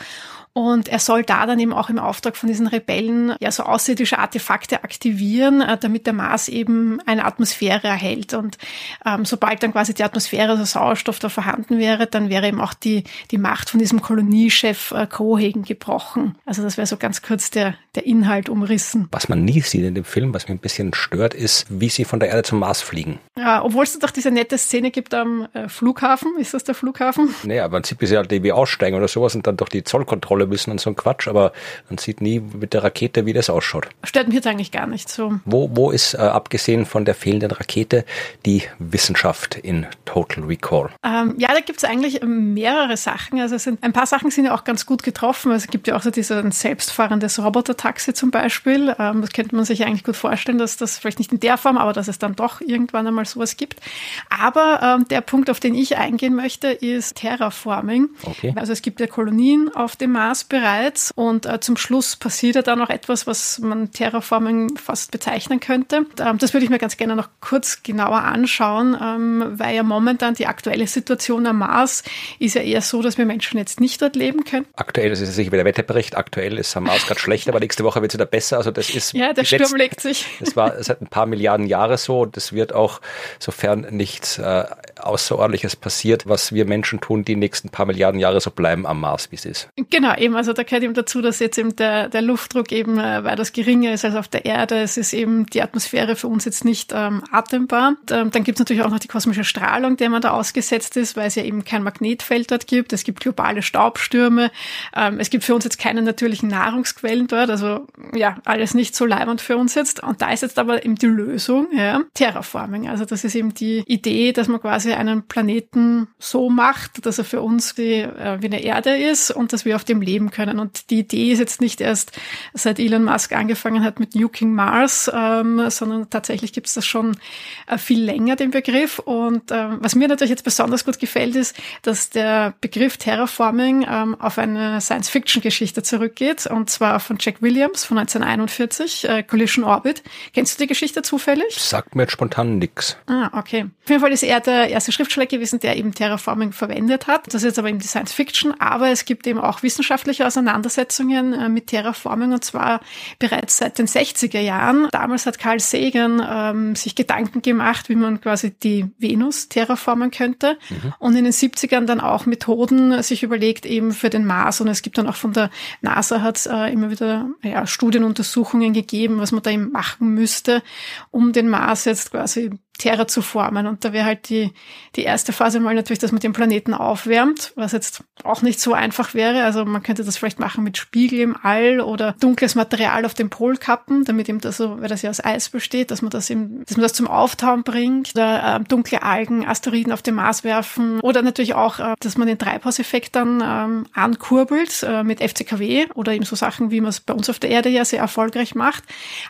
Und er soll da dann eben auch im Auftrag von diesen Rebellen ja so außerirdische Artefakte aktivieren, äh, damit der Mars eben eine Atmosphäre erhält. Und ähm, sobald dann quasi die Atmosphäre, also Sauerstoff da vorhanden wäre, dann wäre eben auch die, die Macht von diesem Koloniechef äh, Cohagen gebrochen. Also das wäre so ganz kurz der, der Inhalt umrissen. Was man nie sieht in dem Film, was mich ein bisschen stört, ist, wie sie von der Erde zum Mars fliegen. Ja, obwohl es doch diese nette Szene gibt am äh, Flughafen. Ist das der Flughafen? Aber man sieht, wie sie halt irgendwie aussteigen oder sowas und dann doch die Zollkontrolle müssen und so ein Quatsch, aber man sieht nie mit der Rakete, wie das ausschaut. Stört mich jetzt eigentlich gar nicht so. Wo, wo ist, äh, abgesehen von der fehlenden Rakete, die Wissenschaft in Total Recall? Ähm, ja, da gibt es eigentlich mehrere Sachen. Also sind, ein paar Sachen sind ja auch ganz gut getroffen. Also es gibt ja auch so dieses selbstfahrendes Roboter-Taxi zum Beispiel. Ähm, das könnte man sich eigentlich gut vorstellen, dass das vielleicht nicht in der Form, aber dass es dann doch irgendwann einmal sowas gibt. Aber ähm, der Punkt, auf den ich eingehen möchte, ist Terraforming. Okay. Also es gibt ja Kolonien auf dem Mars bereits und äh, zum Schluss passiert ja dann noch etwas, was man Terraforming fast bezeichnen könnte. Ähm, das würde ich mir ganz gerne noch kurz genauer anschauen, ähm, weil ja momentan die aktuelle Situation am Mars ist ja eher so, dass wir Menschen jetzt nicht dort leben können. Aktuell, das ist ja sicher wieder der Wetterbericht, aktuell ist am Mars gerade schlecht, aber nächste Woche wird es wieder besser. Also das ist ja, der Sturm legt sich. Das war seit ein paar Milliarden Jahre so. Das wird auch, sofern nichts äh, Außerordentliches passiert, was wir Menschen tun, die nächsten paar Milliarden Jahre so bleiben am Mars, wie es ist. Genau, eben. Also da gehört eben dazu, dass jetzt eben der, der Luftdruck eben äh, weitaus geringer ist als auf der Erde. Es ist eben die Atmosphäre für uns jetzt nicht ähm, atembar. Und, ähm, dann gibt es natürlich auch noch die kosmische Strahlung, der man da ausgesetzt ist, weil es ja eben kein Magnetfeld dort gibt. Es gibt globale Staubstürme. Ähm, es gibt für uns jetzt keine natürlichen Nahrungsquellen dort. Also ja, alles nicht so leibend für uns jetzt. Und da ist jetzt aber eben die Lösung, ja, Terraforming. Also das ist eben die Idee, dass man quasi einen Planeten so macht, dass er für uns die, äh, wie eine Erde ist und dass wir auf dem leben können. Und die Idee ist jetzt nicht erst seit Elon Musk angefangen hat mit Nuking Mars, ähm, sondern tatsächlich gibt es das schon äh, viel länger, den Begriff. Und äh, was mir natürlich jetzt besonders gut gefällt, ist, dass der Begriff Terraforming ähm, auf eine Science-Fiction-Geschichte zurückgeht, und zwar von Jack Williams von 1941, äh, Collision Orbit. Kennst du die Geschichte zufällig? Sagt mir jetzt spontan nix. Ah, okay. Auf jeden Fall ist er der erste Schriftsteller gewesen, der eben Terraforming verwendet hat. Das ist jetzt aber eben die Science Fiction, aber es gibt eben auch wissenschaftliche Auseinandersetzungen äh, mit Terraforming und zwar bereits seit den 60er Jahren. Damals hat Carl Sagan ähm, sich Gedanken gemacht, wie man quasi die Venus terraformen könnte mhm. und in den 70ern dann auch Methoden sich überlegt eben für den Mars und es gibt dann auch von der NASA hat äh, immer wieder ja, Studienuntersuchungen gegeben, was man da eben machen müsste, um den Mars jetzt quasi Terra zu formen. Und da wäre halt die, die erste Phase mal natürlich, dass man den Planeten aufwärmt, was jetzt auch nicht so einfach wäre. Also man könnte das vielleicht machen mit Spiegel im All oder dunkles Material auf den Polkappen, damit eben das so, weil das ja aus Eis besteht, dass man das eben, dass man das zum Auftauen bringt oder äh, dunkle Algen, Asteroiden auf den Mars werfen oder natürlich auch, äh, dass man den Treibhauseffekt dann ähm, ankurbelt äh, mit FCKW oder eben so Sachen, wie man es bei uns auf der Erde ja sehr erfolgreich macht.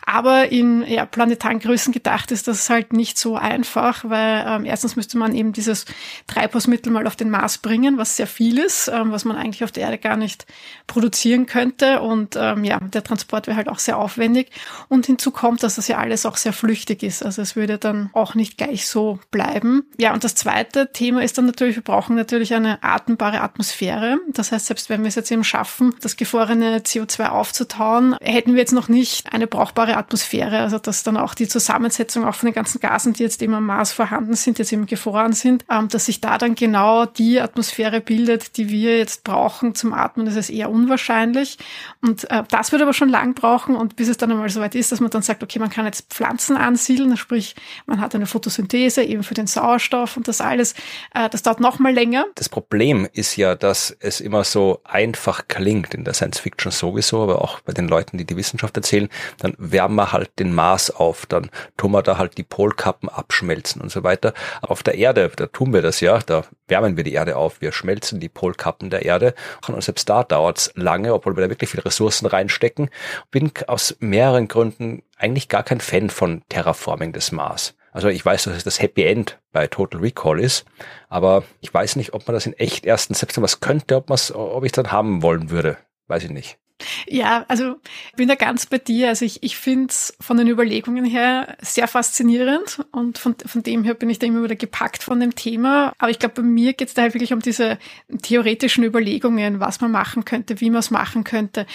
Aber in ja, planetaren Größen gedacht ist das halt nicht so einfach, weil ähm, erstens müsste man eben dieses Treibhausmittel mal auf den Mars bringen, was sehr viel ist, ähm, was man eigentlich auf der Erde gar nicht produzieren könnte. Und ähm, ja, der Transport wäre halt auch sehr aufwendig. Und hinzu kommt, dass das ja alles auch sehr flüchtig ist. Also es würde dann auch nicht gleich so bleiben. Ja, und das zweite Thema ist dann natürlich, wir brauchen natürlich eine atembare Atmosphäre. Das heißt, selbst wenn wir es jetzt eben schaffen, das gefrorene CO2 aufzutauen, hätten wir jetzt noch nicht eine brauchbare Atmosphäre. Also dass dann auch die Zusammensetzung auch von den ganzen Gasen, die jetzt eben am Mars vorhanden sind, jetzt eben gefroren sind, ähm, dass sich da dann genau die Atmosphäre bildet, die wir jetzt brauchen zum Atmen, das ist eher unwahrscheinlich. Und äh, das wird aber schon lang brauchen und bis es dann einmal soweit ist, dass man dann sagt, okay, man kann jetzt Pflanzen ansiedeln, sprich, man hat eine Photosynthese eben für den Sauerstoff und das alles, äh, das dauert noch mal länger. Das Problem ist ja, dass es immer so einfach klingt, in der Science Fiction sowieso, aber auch bei den Leuten, die die Wissenschaft erzählen, dann wärmen wir halt den Mars auf, dann tun wir da halt die Polkappen abschmelzen und so weiter. Auf der Erde, da tun wir das ja, da wärmen wir die Erde auf, wir schmelzen die Polkappen der Erde und selbst da dauert's lange, obwohl wir da wirklich viele Ressourcen reinstecken. Bin aus mehreren Gründen eigentlich gar kein Fan von Terraforming des Mars. Also ich weiß, dass es das Happy End bei Total Recall ist, aber ich weiß nicht, ob man das in echt erstens selbst wenn man es könnte, ob, ob ich es dann haben wollen würde. Weiß ich nicht. Ja, also bin da ganz bei dir. Also ich, ich finde es von den Überlegungen her sehr faszinierend und von, von dem her bin ich da immer wieder gepackt von dem Thema. Aber ich glaube, bei mir geht es da halt wirklich um diese theoretischen Überlegungen, was man machen könnte, wie man es machen könnte.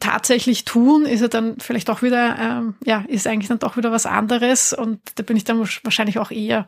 Tatsächlich tun ist ja dann vielleicht auch wieder, ähm, ja, ist eigentlich dann doch wieder was anderes und da bin ich dann wahrscheinlich auch eher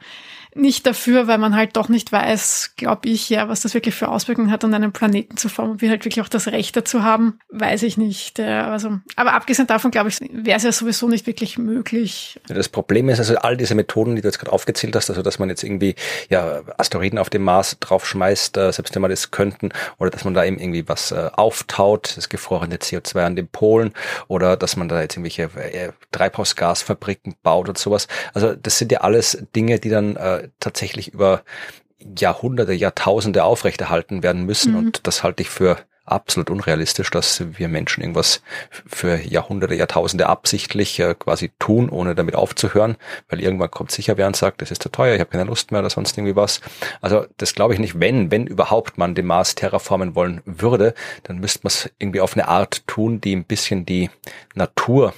nicht dafür, weil man halt doch nicht weiß, glaube ich, ja, was das wirklich für Auswirkungen hat, an einem Planeten zu formen, wie halt wirklich auch das Recht dazu haben, weiß ich nicht. Also, aber abgesehen davon, glaube ich, wäre es ja sowieso nicht wirklich möglich. Das Problem ist also all diese Methoden, die du jetzt gerade aufgezählt hast, also dass man jetzt irgendwie ja Asteroiden auf dem Mars draufschmeißt, äh, selbst wenn man das könnten, oder dass man da eben irgendwie was äh, auftaut, das gefrorene CO2 an den Polen, oder dass man da jetzt irgendwelche äh, Treibhausgasfabriken baut und sowas. Also das sind ja alles Dinge, die dann äh, tatsächlich über Jahrhunderte, Jahrtausende aufrechterhalten werden müssen. Mhm. Und das halte ich für absolut unrealistisch, dass wir Menschen irgendwas für Jahrhunderte, Jahrtausende absichtlich äh, quasi tun, ohne damit aufzuhören, weil irgendwann kommt sicher wer und sagt, das ist zu teuer, ich habe keine Lust mehr oder sonst irgendwie was. Also das glaube ich nicht. Wenn, wenn überhaupt man den Mars terraformen wollen würde, dann müsste man es irgendwie auf eine Art tun, die ein bisschen die Natur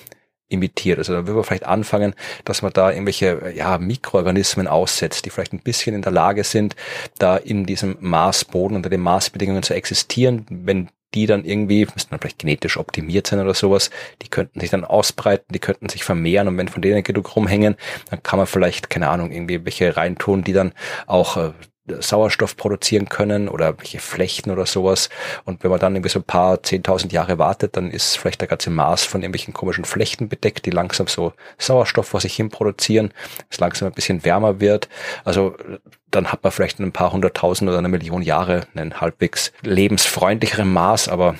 imitiert. Also da würde man vielleicht anfangen, dass man da irgendwelche ja, Mikroorganismen aussetzt, die vielleicht ein bisschen in der Lage sind, da in diesem Marsboden unter den Marsbedingungen zu existieren. Wenn die dann irgendwie, müssten dann vielleicht genetisch optimiert sein oder sowas, die könnten sich dann ausbreiten, die könnten sich vermehren und wenn von denen genug rumhängen, dann kann man vielleicht, keine Ahnung, irgendwie welche reintun, die dann auch äh, Sauerstoff produzieren können oder welche Flechten oder sowas. Und wenn man dann irgendwie so ein paar zehntausend Jahre wartet, dann ist vielleicht der ganze Mars von irgendwelchen komischen Flechten bedeckt, die langsam so Sauerstoff vor sich hin produzieren, es langsam ein bisschen wärmer wird. Also dann hat man vielleicht in ein paar hunderttausend oder eine Million Jahre einen halbwegs lebensfreundlicheren Mars, aber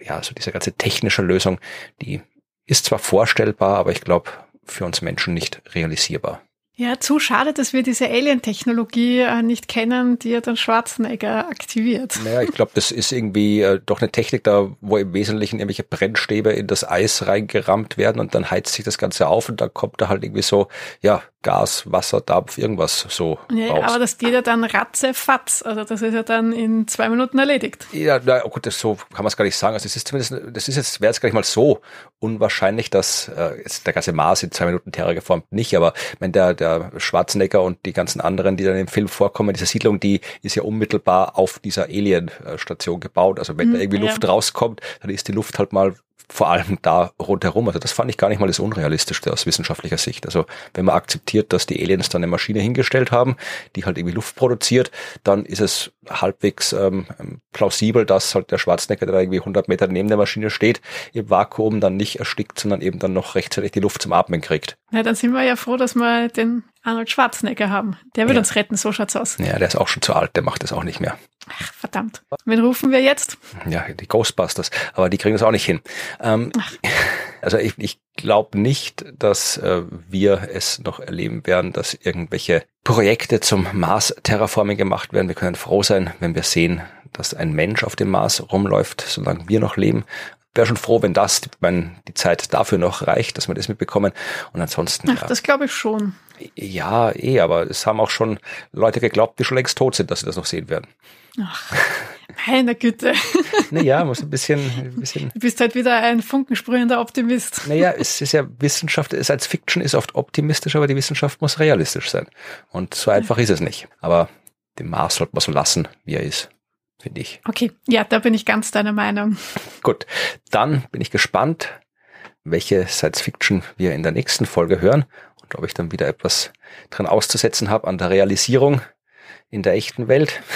ja, so diese ganze technische Lösung, die ist zwar vorstellbar, aber ich glaube für uns Menschen nicht realisierbar. Ja, zu schade, dass wir diese Alien-Technologie äh, nicht kennen, die ja dann Schwarzenegger aktiviert. Naja, ich glaube, das ist irgendwie äh, doch eine Technik da, wo im Wesentlichen irgendwelche Brennstäbe in das Eis reingerammt werden und dann heizt sich das Ganze auf und da kommt da halt irgendwie so, ja, Gas, Wasser, Dampf, irgendwas so ja, raus. Aber das geht ja dann ratze fatz. Also das ist ja dann in zwei Minuten erledigt. Ja, na gut, das so kann man es gar nicht sagen. Also es ist zumindest, das ist jetzt, wäre jetzt gar nicht mal so unwahrscheinlich, dass äh, jetzt der ganze Mars in zwei Minuten terraformt nicht, aber wenn der, der Schwarzenegger und die ganzen anderen, die dann im Film vorkommen, diese Siedlung, die ist ja unmittelbar auf dieser Alien-Station gebaut. Also wenn hm, da irgendwie ja. Luft rauskommt, dann ist die Luft halt mal vor allem da rundherum. Also das fand ich gar nicht mal das Unrealistischste aus wissenschaftlicher Sicht. Also wenn man akzeptiert, dass die Aliens dann eine Maschine hingestellt haben, die halt irgendwie Luft produziert, dann ist es halbwegs ähm, plausibel, dass halt der Schwarzenegger, der da irgendwie 100 Meter neben der Maschine steht, im Vakuum dann nicht erstickt, sondern eben dann noch rechtzeitig die Luft zum Atmen kriegt. Ja, dann sind wir ja froh, dass wir den Arnold Schwarzenegger haben. Der wird ja. uns retten, so schaut's aus. Ja, der ist auch schon zu alt, der macht das auch nicht mehr. Ach, verdammt. Wen rufen wir jetzt? Ja, die Ghostbusters. Aber die kriegen das auch nicht hin. Ähm, [laughs] also ich, ich glaube nicht, dass äh, wir es noch erleben werden, dass irgendwelche Projekte zum Mars-Terraforming gemacht werden. Wir können froh sein, wenn wir sehen, dass ein Mensch auf dem Mars rumläuft, solange wir noch leben wäre schon froh, wenn das, wenn die Zeit dafür noch reicht, dass wir das mitbekommen. Und ansonsten. Ach, ja. das glaube ich schon. Ja, eh, aber es haben auch schon Leute geglaubt, die schon längst tot sind, dass sie das noch sehen werden. Ach, meine Güte. [laughs] Naja, muss ein bisschen, ein bisschen. Du bist halt wieder ein funkensprühender Optimist. Naja, es ist ja Wissenschaft, Science Fiction ist oft optimistisch, aber die Wissenschaft muss realistisch sein. Und so einfach ist es nicht. Aber den Mars sollte man so lassen, wie er ist finde ich. Okay, ja, da bin ich ganz deiner Meinung. Gut, dann bin ich gespannt, welche Science Fiction wir in der nächsten Folge hören und ob ich dann wieder etwas dran auszusetzen habe an der Realisierung in der echten Welt. [laughs]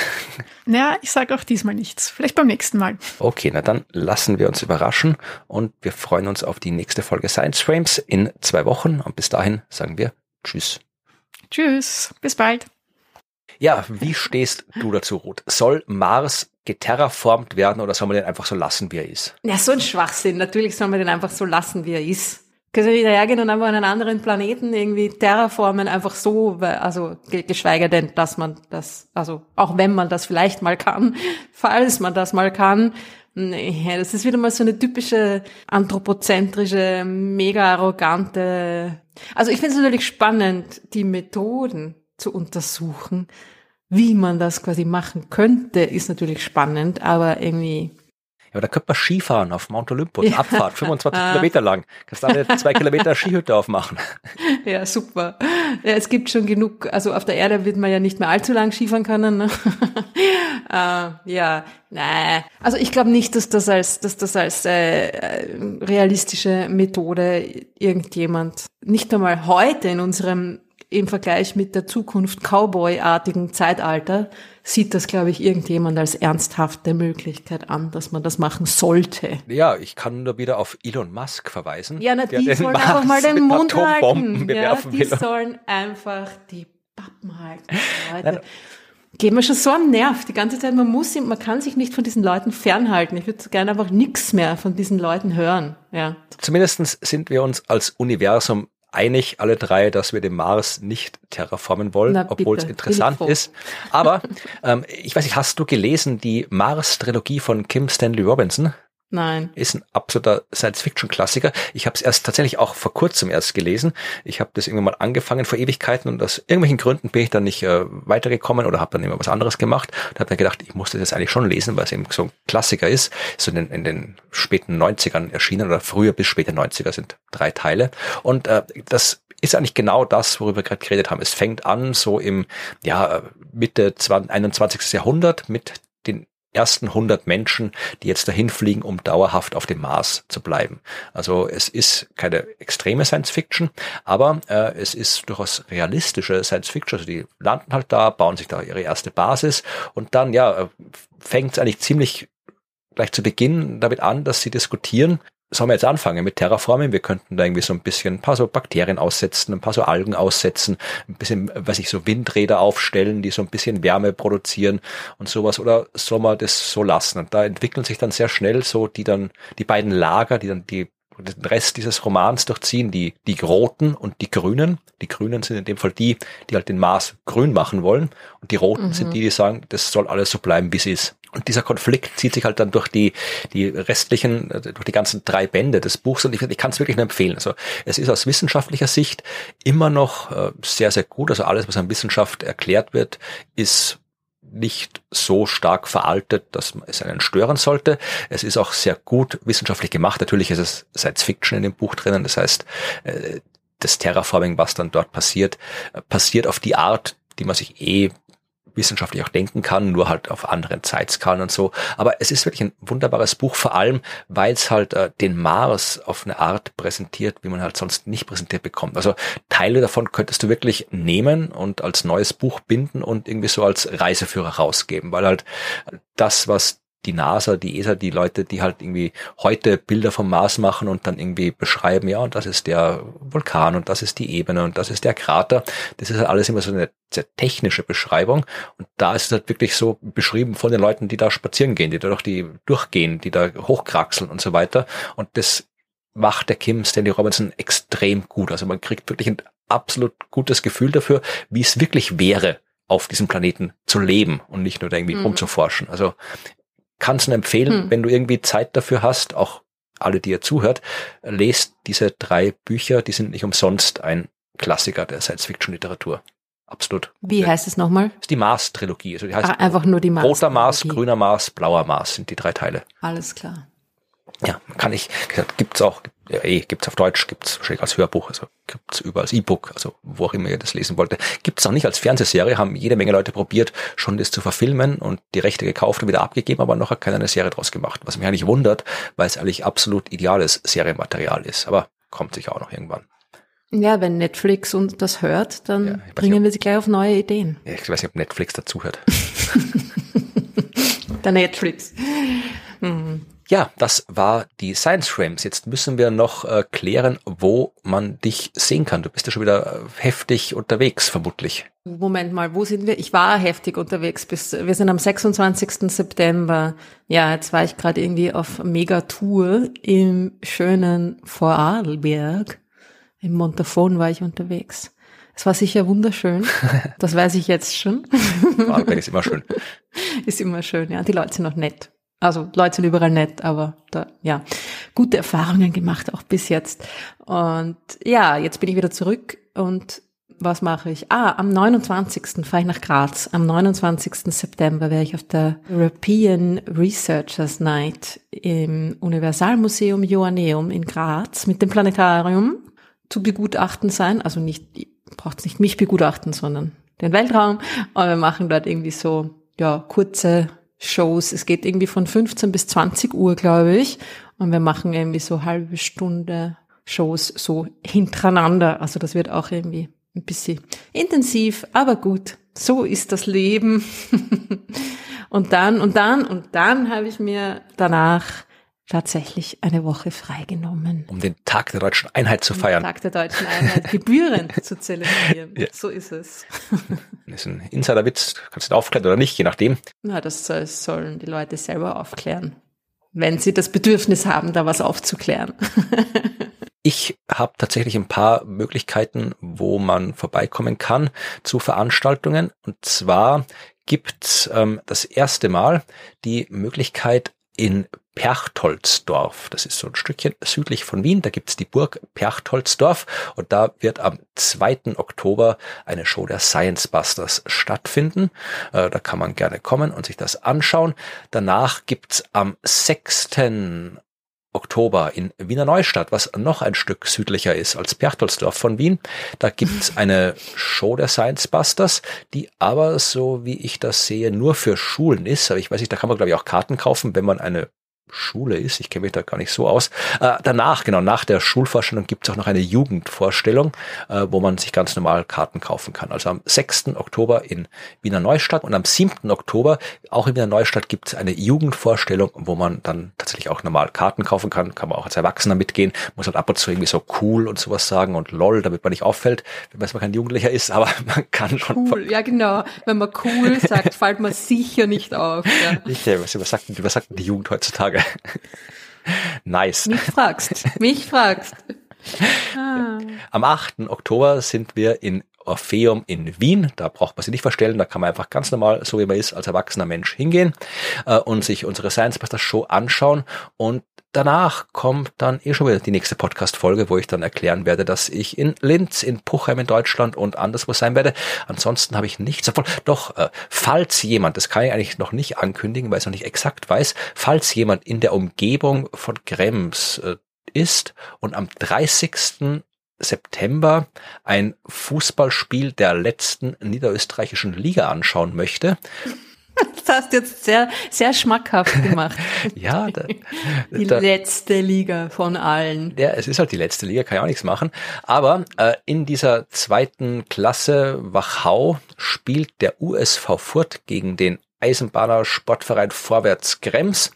Ja, ich sage auch diesmal nichts. Vielleicht beim nächsten Mal. Okay, na dann lassen wir uns überraschen und wir freuen uns auf die nächste Folge Science Frames in zwei Wochen und bis dahin sagen wir Tschüss. Tschüss, bis bald. Ja, wie stehst du dazu, Ruth? Soll Mars geterraformt werden oder soll man den einfach so lassen, wie er ist? Ja, so ein Schwachsinn. Natürlich soll man den einfach so lassen, wie er ist. Können wir wieder hergehen und einfach einen anderen Planeten irgendwie terraformen, einfach so, also geschweige denn, dass man das, also auch wenn man das vielleicht mal kann, [laughs] falls man das mal kann, Nee, das ist wieder mal so eine typische anthropozentrische, mega arrogante. Also ich finde es natürlich spannend, die Methoden, zu untersuchen. Wie man das quasi machen könnte, ist natürlich spannend, aber irgendwie Ja, da könnte man Skifahren auf Mount Olympus, ja. Abfahrt, 25 [laughs] Kilometer lang. Kannst du eine zwei Kilometer Skihütte aufmachen. [laughs] Ja, super. Ja, es gibt schon genug, also auf der Erde wird man ja nicht mehr allzu lang Skifahren können. Ne? äh, [laughs] ja, nein. Also ich glaube nicht, dass das als, dass das als äh, realistische Methode irgendjemand, nicht einmal heute in unserem im Vergleich mit der Zukunft Cowboy-artigen Zeitalter sieht das, glaube ich, irgendjemand als ernsthafte Möglichkeit an, dass man das machen sollte. Ja, ich kann nur wieder auf Elon Musk verweisen. Ja, na, die sollen einfach mal den Mund halten. Ja, die will. sollen einfach die Pappen halten. [laughs] Leute. Gehen wir schon so am Nerv die ganze Zeit. Man muss, man kann sich nicht von diesen Leuten fernhalten. Ich würde gerne einfach nichts mehr von diesen Leuten hören. Ja. Zumindestens sind wir uns als Universum einig, alle drei, dass wir den Mars nicht terraformen wollen, obwohl es interessant ist. Aber [laughs] ähm, ich weiß nicht, hast du gelesen die Mars-Trilogie von Kim Stanley Robinson? Nein. Ist ein absoluter Science-Fiction-Klassiker. Ich habe es erst tatsächlich auch vor kurzem erst gelesen. Ich habe das irgendwann mal angefangen vor Ewigkeiten und aus irgendwelchen Gründen bin ich dann nicht äh, weitergekommen oder habe dann immer was anderes gemacht und habe mir gedacht, ich musste das eigentlich schon lesen, weil es eben so ein Klassiker ist. So in den, in den späten 90ern erschienen oder früher bis späte 90er sind drei Teile. Und äh, das ist eigentlich genau das, worüber wir gerade geredet haben. Es fängt an so im ja, Mitte 20, 21. Jahrhundert mit den ersten 100 Menschen, die jetzt dahin fliegen, um dauerhaft auf dem Mars zu bleiben. Also es ist keine extreme Science Fiction, aber äh, es ist durchaus realistische Science Fiction. Also die landen halt da, bauen sich da ihre erste Basis und dann ja äh, fängt es eigentlich ziemlich gleich zu Beginn damit an, dass sie diskutieren, sollen wir jetzt anfangen mit Terraforming? Wir könnten da irgendwie so ein bisschen ein paar so Bakterien aussetzen, ein paar so Algen aussetzen, ein bisschen, weiß ich, so Windräder aufstellen, die so ein bisschen Wärme produzieren und sowas. Oder soll man das so lassen? Und da entwickeln sich dann sehr schnell so die dann, die beiden Lager, die dann die den Rest dieses Romans durchziehen, die, die Roten und die Grünen. Die Grünen sind in dem Fall die, die halt den Mars grün machen wollen. Und die Roten mhm. sind die, die sagen, das soll alles so bleiben, wie es ist. Und dieser Konflikt zieht sich halt dann durch die, die restlichen, durch die ganzen drei Bände des Buchs und ich, ich kann es wirklich nur empfehlen. Also es ist aus wissenschaftlicher Sicht immer noch äh, sehr, sehr gut. Also alles, was an Wissenschaft erklärt wird, ist nicht so stark veraltet, dass es einen stören sollte. Es ist auch sehr gut wissenschaftlich gemacht. Natürlich ist es Science Fiction in dem Buch drinnen. Das heißt, äh, das Terraforming, was dann dort passiert, äh, passiert auf die Art, die man sich eh wissenschaftlich auch denken kann, nur halt auf anderen Zeitskalen und so. Aber es ist wirklich ein wunderbares Buch, vor allem, weil es halt äh, den Mars auf eine Art präsentiert, wie man halt sonst nicht präsentiert bekommt. Also Teile davon könntest du wirklich nehmen und als neues Buch binden und irgendwie so als Reiseführer rausgeben, weil halt das, was die NASA, die ESA, die Leute, die halt irgendwie heute Bilder vom Mars machen und dann irgendwie beschreiben, ja, und das ist der Vulkan und das ist die Ebene und das ist der Krater. Das ist halt alles immer so eine sehr technische Beschreibung. Und da ist es halt wirklich so beschrieben von den Leuten, die da spazieren gehen, die da durch die durchgehen, die da hochkraxeln und so weiter. Und das macht der Kim Stanley Robinson extrem gut. Also man kriegt wirklich ein absolut gutes Gefühl dafür, wie es wirklich wäre, auf diesem Planeten zu leben und nicht nur da irgendwie mhm. rumzuforschen. Also kann es empfehlen, hm. wenn du irgendwie Zeit dafür hast, auch alle, die ihr zuhört, lest diese drei Bücher, die sind nicht umsonst ein Klassiker der Science-Fiction-Literatur. Absolut. Wie heißt es nochmal? Das ist die Mars-Trilogie. Also die heißt ah, einfach nur die Mars. Roter Mars, grüner Mars, blauer Mars sind die drei Teile. Alles klar. Ja, kann ich, gibt's auch, ja, eh, gibt's auf Deutsch, gibt's wahrscheinlich als Hörbuch, also gibt's überall als E-Book, also wo auch immer ihr das lesen wollte. Gibt's auch nicht als Fernsehserie, haben jede Menge Leute probiert, schon das zu verfilmen und die Rechte gekauft und wieder abgegeben, aber noch hat keiner eine Serie draus gemacht. Was mich eigentlich wundert, weil es eigentlich absolut ideales Serienmaterial ist. Aber kommt sicher auch noch irgendwann. Ja, wenn Netflix uns das hört, dann ja, bringen nicht, wir sie gleich auf neue Ideen. Ja, ich weiß nicht, ob Netflix dazuhört. [laughs] [laughs] Der Netflix. Hm. Ja, das war die Science Frames. Jetzt müssen wir noch äh, klären, wo man dich sehen kann. Du bist ja schon wieder äh, heftig unterwegs, vermutlich. Moment mal, wo sind wir? Ich war heftig unterwegs. Bis, wir sind am 26. September. Ja, jetzt war ich gerade irgendwie auf Megatour im schönen Vorarlberg. Im Montafon war ich unterwegs. Es war sicher wunderschön. [laughs] Das weiß ich jetzt schon. Vorarlberg ist immer schön. [laughs] Ist immer schön, ja. Die Leute sind auch nett. Also Leute sind überall nett, aber da, ja, gute Erfahrungen gemacht auch bis jetzt. Und ja, jetzt bin ich wieder zurück und was mache ich? Ah, am 29. fahre ich nach Graz. Am 29. September werde ich auf der European Researchers Night im Universalmuseum Joanneum in Graz mit dem Planetarium zu begutachten sein. Also nicht, braucht nicht mich begutachten, sondern den Weltraum. Und wir machen dort irgendwie so, ja, kurze Shows. Es geht irgendwie von 15 bis 20 Uhr, glaube ich. Und wir machen irgendwie so halbe Stunde Shows so hintereinander. Also das wird auch irgendwie ein bisschen intensiv, aber gut. So ist das Leben. [laughs] und dann, und dann, und dann habe ich mir danach tatsächlich eine Woche freigenommen. Um den Tag der deutschen Einheit zu feiern. Um den Tag der deutschen Einheit [laughs] gebührend zu zelebrieren. Ja. So ist es. das [laughs] ist ein Insiderwitz, kannst du ihn aufklären oder nicht, je nachdem. Na, das sollen die Leute selber aufklären. Wenn sie das Bedürfnis haben, da was aufzuklären. [laughs] Ich habe tatsächlich ein paar Möglichkeiten, wo man vorbeikommen kann zu Veranstaltungen. Und zwar gibt's ähm, das erste Mal die Möglichkeit in Perchtoldsdorf. Das ist so ein Stückchen südlich von Wien. Da gibt's die Burg Perchtoldsdorf und da wird am 2. Oktober eine Show der Science Busters stattfinden. Äh, da kann man gerne kommen und sich das anschauen. Danach gibt's am 6. Oktober in Wiener Neustadt, was noch ein Stück südlicher ist als Perchtoldsdorf von Wien. Da gibt's [laughs] eine Show der Science Busters, die aber, so wie ich das sehe, nur für Schulen ist. Aber ich weiß nicht, da kann man, glaube ich, auch Karten kaufen, wenn man eine Schule ist. Ich kenne mich da gar nicht so aus. Äh, danach, genau, nach der Schulvorstellung gibt es auch noch eine Jugendvorstellung, äh, wo man sich ganz normal Karten kaufen kann. Also am 6. Oktober in Wiener Neustadt und am 7. Oktober auch in Wiener Neustadt gibt es eine Jugendvorstellung, wo man dann tatsächlich auch normal Karten kaufen kann. Kann man auch als Erwachsener mitgehen. Muss halt ab und zu irgendwie so cool und sowas sagen und lol, damit man nicht auffällt, wenn man kein Jugendlicher ist, aber [laughs] man kann schon. Cool, ja genau. Wenn man cool sagt, fällt man sicher nicht auf. Ja. Ich, was, was, sagt, was sagt die Jugend heutzutage? Frage. [laughs] nice. Mich fragst. Mich fragst. [laughs] Ah. Am 8. Oktober sind wir in Orpheum in Wien. Da braucht man sich nicht verstellen, da kann man einfach ganz normal, so wie man ist, als erwachsener Mensch hingehen äh, und sich unsere Science Buster Show anschauen. Und danach kommt dann eh schon wieder die nächste Podcast-Folge, wo ich dann erklären werde, dass ich in Linz, in Puchheim in Deutschland und anderswo sein werde. Ansonsten habe ich nichts davon. Doch, äh, falls jemand, das kann ich eigentlich noch nicht ankündigen, weil ich es noch nicht exakt weiß, falls jemand in der Umgebung von Krems äh, ist und am 30. September ein Fußballspiel der letzten niederösterreichischen Liga anschauen möchte, [laughs] Das hast du jetzt sehr, sehr schmackhaft gemacht. [laughs] ja, da, die da, letzte Liga von allen. Ja, es ist halt die letzte Liga, kann ja auch nichts machen. Aber äh, in dieser zweiten Klasse Wachau spielt der USV Furt gegen den Eisenbahner Sportverein Vorwärts Krems.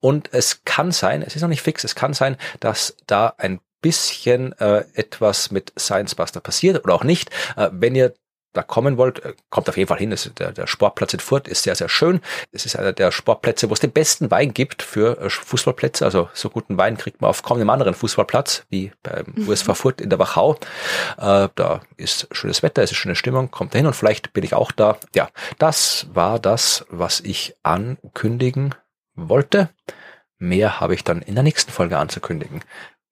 Und es kann sein, es ist noch nicht fix, es kann sein, dass da ein bisschen äh, etwas mit Science Buster passiert oder auch nicht. Äh, wenn ihr da kommen wollt, äh, kommt auf jeden Fall hin. Das, der, der Sportplatz in Furt ist sehr, sehr schön. Es ist einer der Sportplätze, wo es den besten Wein gibt für äh, Fußballplätze. Also so guten Wein kriegt man auf kaum einem anderen Fußballplatz wie beim mhm. USV Furt in der Wachau. Äh, da ist schönes Wetter, es ist schöne Stimmung, kommt dahin und vielleicht bin ich auch da. Ja, das war das, was ich ankündigen wollte. Mehr habe ich dann in der nächsten Folge anzukündigen.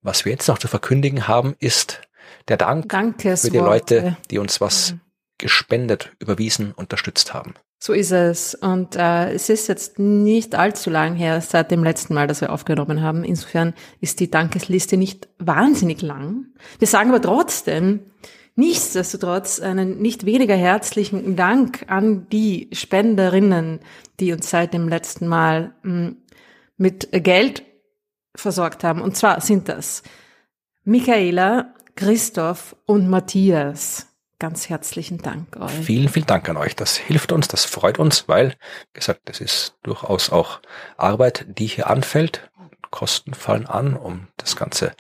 Was wir jetzt noch zu verkündigen haben, ist der Dank für die Leute, die uns was mhm gespendet, überwiesen, unterstützt haben. So ist es. Und äh, es ist jetzt nicht allzu lang her seit dem letzten Mal, dass wir aufgenommen haben. Insofern ist die Dankesliste nicht wahnsinnig lang. Wir sagen aber trotzdem, nichtsdestotrotz einen nicht weniger herzlichen Dank an die Spenderinnen, die uns seit dem letzten Mal hm, mit Geld versorgt haben. Und zwar sind das Michaela, Christoph und Matthias. Ganz herzlichen Dank euch. Vielen, vielen Dank an euch. Das hilft uns, das freut uns, weil, wie gesagt, das ist durchaus auch Arbeit, die hier anfällt. Kosten fallen an, um das ganze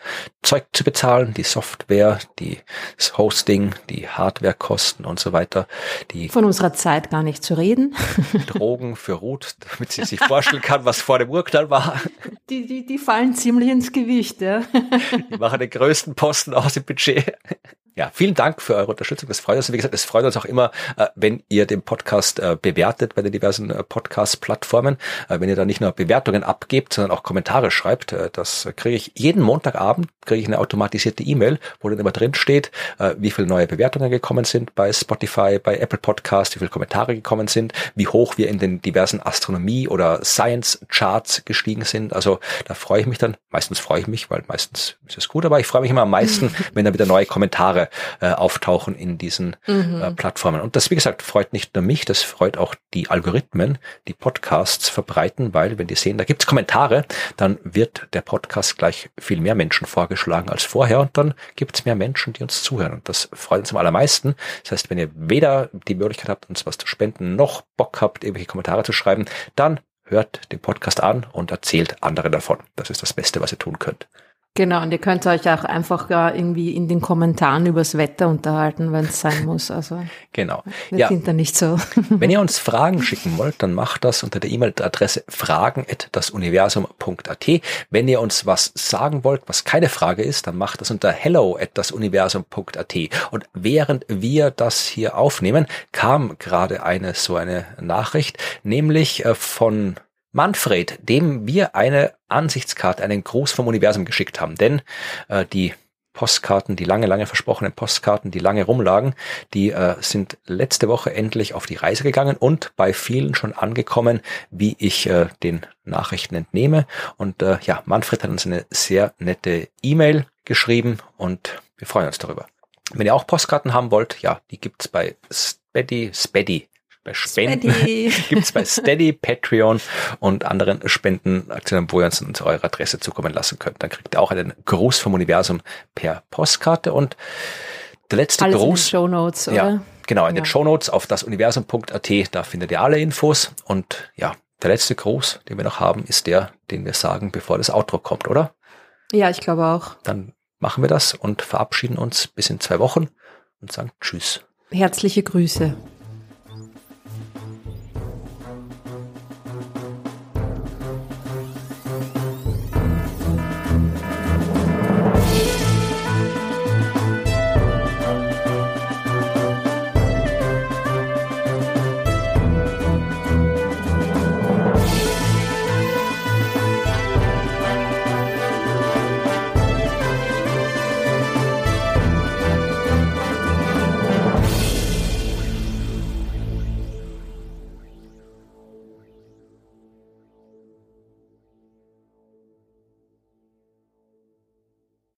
Zeug zu bezahlen, die Software, die, das Hosting, die Hardwarekosten und so weiter. Die Von unserer Zeit gar nicht zu reden. Drogen für Ruth, damit sie sich vorstellen kann, was vor dem Urknall war. Die, die, die fallen ziemlich ins Gewicht, ja. Die machen den größten Posten aus dem Budget. Ja, vielen Dank für eure Unterstützung. Das freut uns. Wie gesagt, es freut uns auch immer, äh, wenn ihr den Podcast äh, bewertet bei den diversen äh, Podcast-Plattformen. wenn ihr da nicht nur Bewertungen abgebt, sondern auch Kommentare schreibt. das kriege ich jeden Montagabend, kriege ich eine automatisierte E-Mail, wo dann immer drin steht, wie viele neue Bewertungen gekommen sind bei Spotify, bei Apple Podcast, wie viele Kommentare gekommen sind, wie hoch wir in den diversen Astronomie- oder Science-Charts gestiegen sind. Also da freue ich mich dann. Meistens freue ich mich, weil meistens ist es gut, aber ich freue mich immer am meisten, [laughs] wenn da wieder neue Kommentare äh, auftauchen in diesen mhm. äh, Plattformen. Und das, wie gesagt, freut nicht nur mich, das freut auch die Algorithmen, die Podcasts verbreiten, weil wenn die sehen, da gibt's Kommentare, dann wird der Podcast gleich viel mehr Menschen vorgeschlagen als vorher und dann gibt's mehr Menschen, die uns zuhören. Und das freut uns am allermeisten. Das heißt, wenn ihr weder die Möglichkeit habt, uns was zu spenden, noch Bock habt, irgendwelche Kommentare zu schreiben, dann hört den Podcast an und erzählt anderen davon. Das ist das Beste, was ihr tun könnt. Genau, und ihr könnt euch auch einfach ja irgendwie in den Kommentaren übers Wetter unterhalten, wenn es sein [laughs] muss. Also genau. Wir ja. sind da nicht so. [laughs] Wenn ihr uns Fragen schicken wollt, dann macht das unter der E-Mail-Adresse fragen@dasuniversum.at. Wenn ihr uns was sagen wollt, was keine Frage ist, dann macht das unter hello@dasuniversum.at. Und während wir das hier aufnehmen, kam gerade eine so eine Nachricht, nämlich äh, von Manfred, dem wir eine Ansichtskarte, einen Gruß vom Universum geschickt haben. Denn äh, die Postkarten, die lange, lange versprochenen Postkarten, die lange rumlagen, die äh, sind letzte Woche endlich auf die Reise gegangen und bei vielen schon angekommen, wie ich äh, den Nachrichten entnehme. Und äh, ja, Manfred hat uns eine sehr nette E-Mail geschrieben und wir freuen uns darüber. Wenn ihr auch Postkarten haben wollt, ja, die gibt's bei Speddy, Speddy, bei Spenden [laughs] gibt's bei Steady, Patreon und anderen Spendenaktionen, wo ihr uns eure Adresse zukommen lassen könnt. Dann kriegt ihr auch einen Gruß vom Universum per Postkarte und der letzte Alles Gruß. In den Show Notes, oder? Ja, genau, in ja. den Show Notes auf dasuniversum.at, da findet ihr alle Infos und ja, der letzte Gruß, den wir noch haben, ist der, den wir sagen, bevor das Outro kommt, oder? Ja, ich glaube auch. Dann machen wir das und verabschieden uns bis in zwei Wochen und sagen Tschüss. Herzliche Grüße.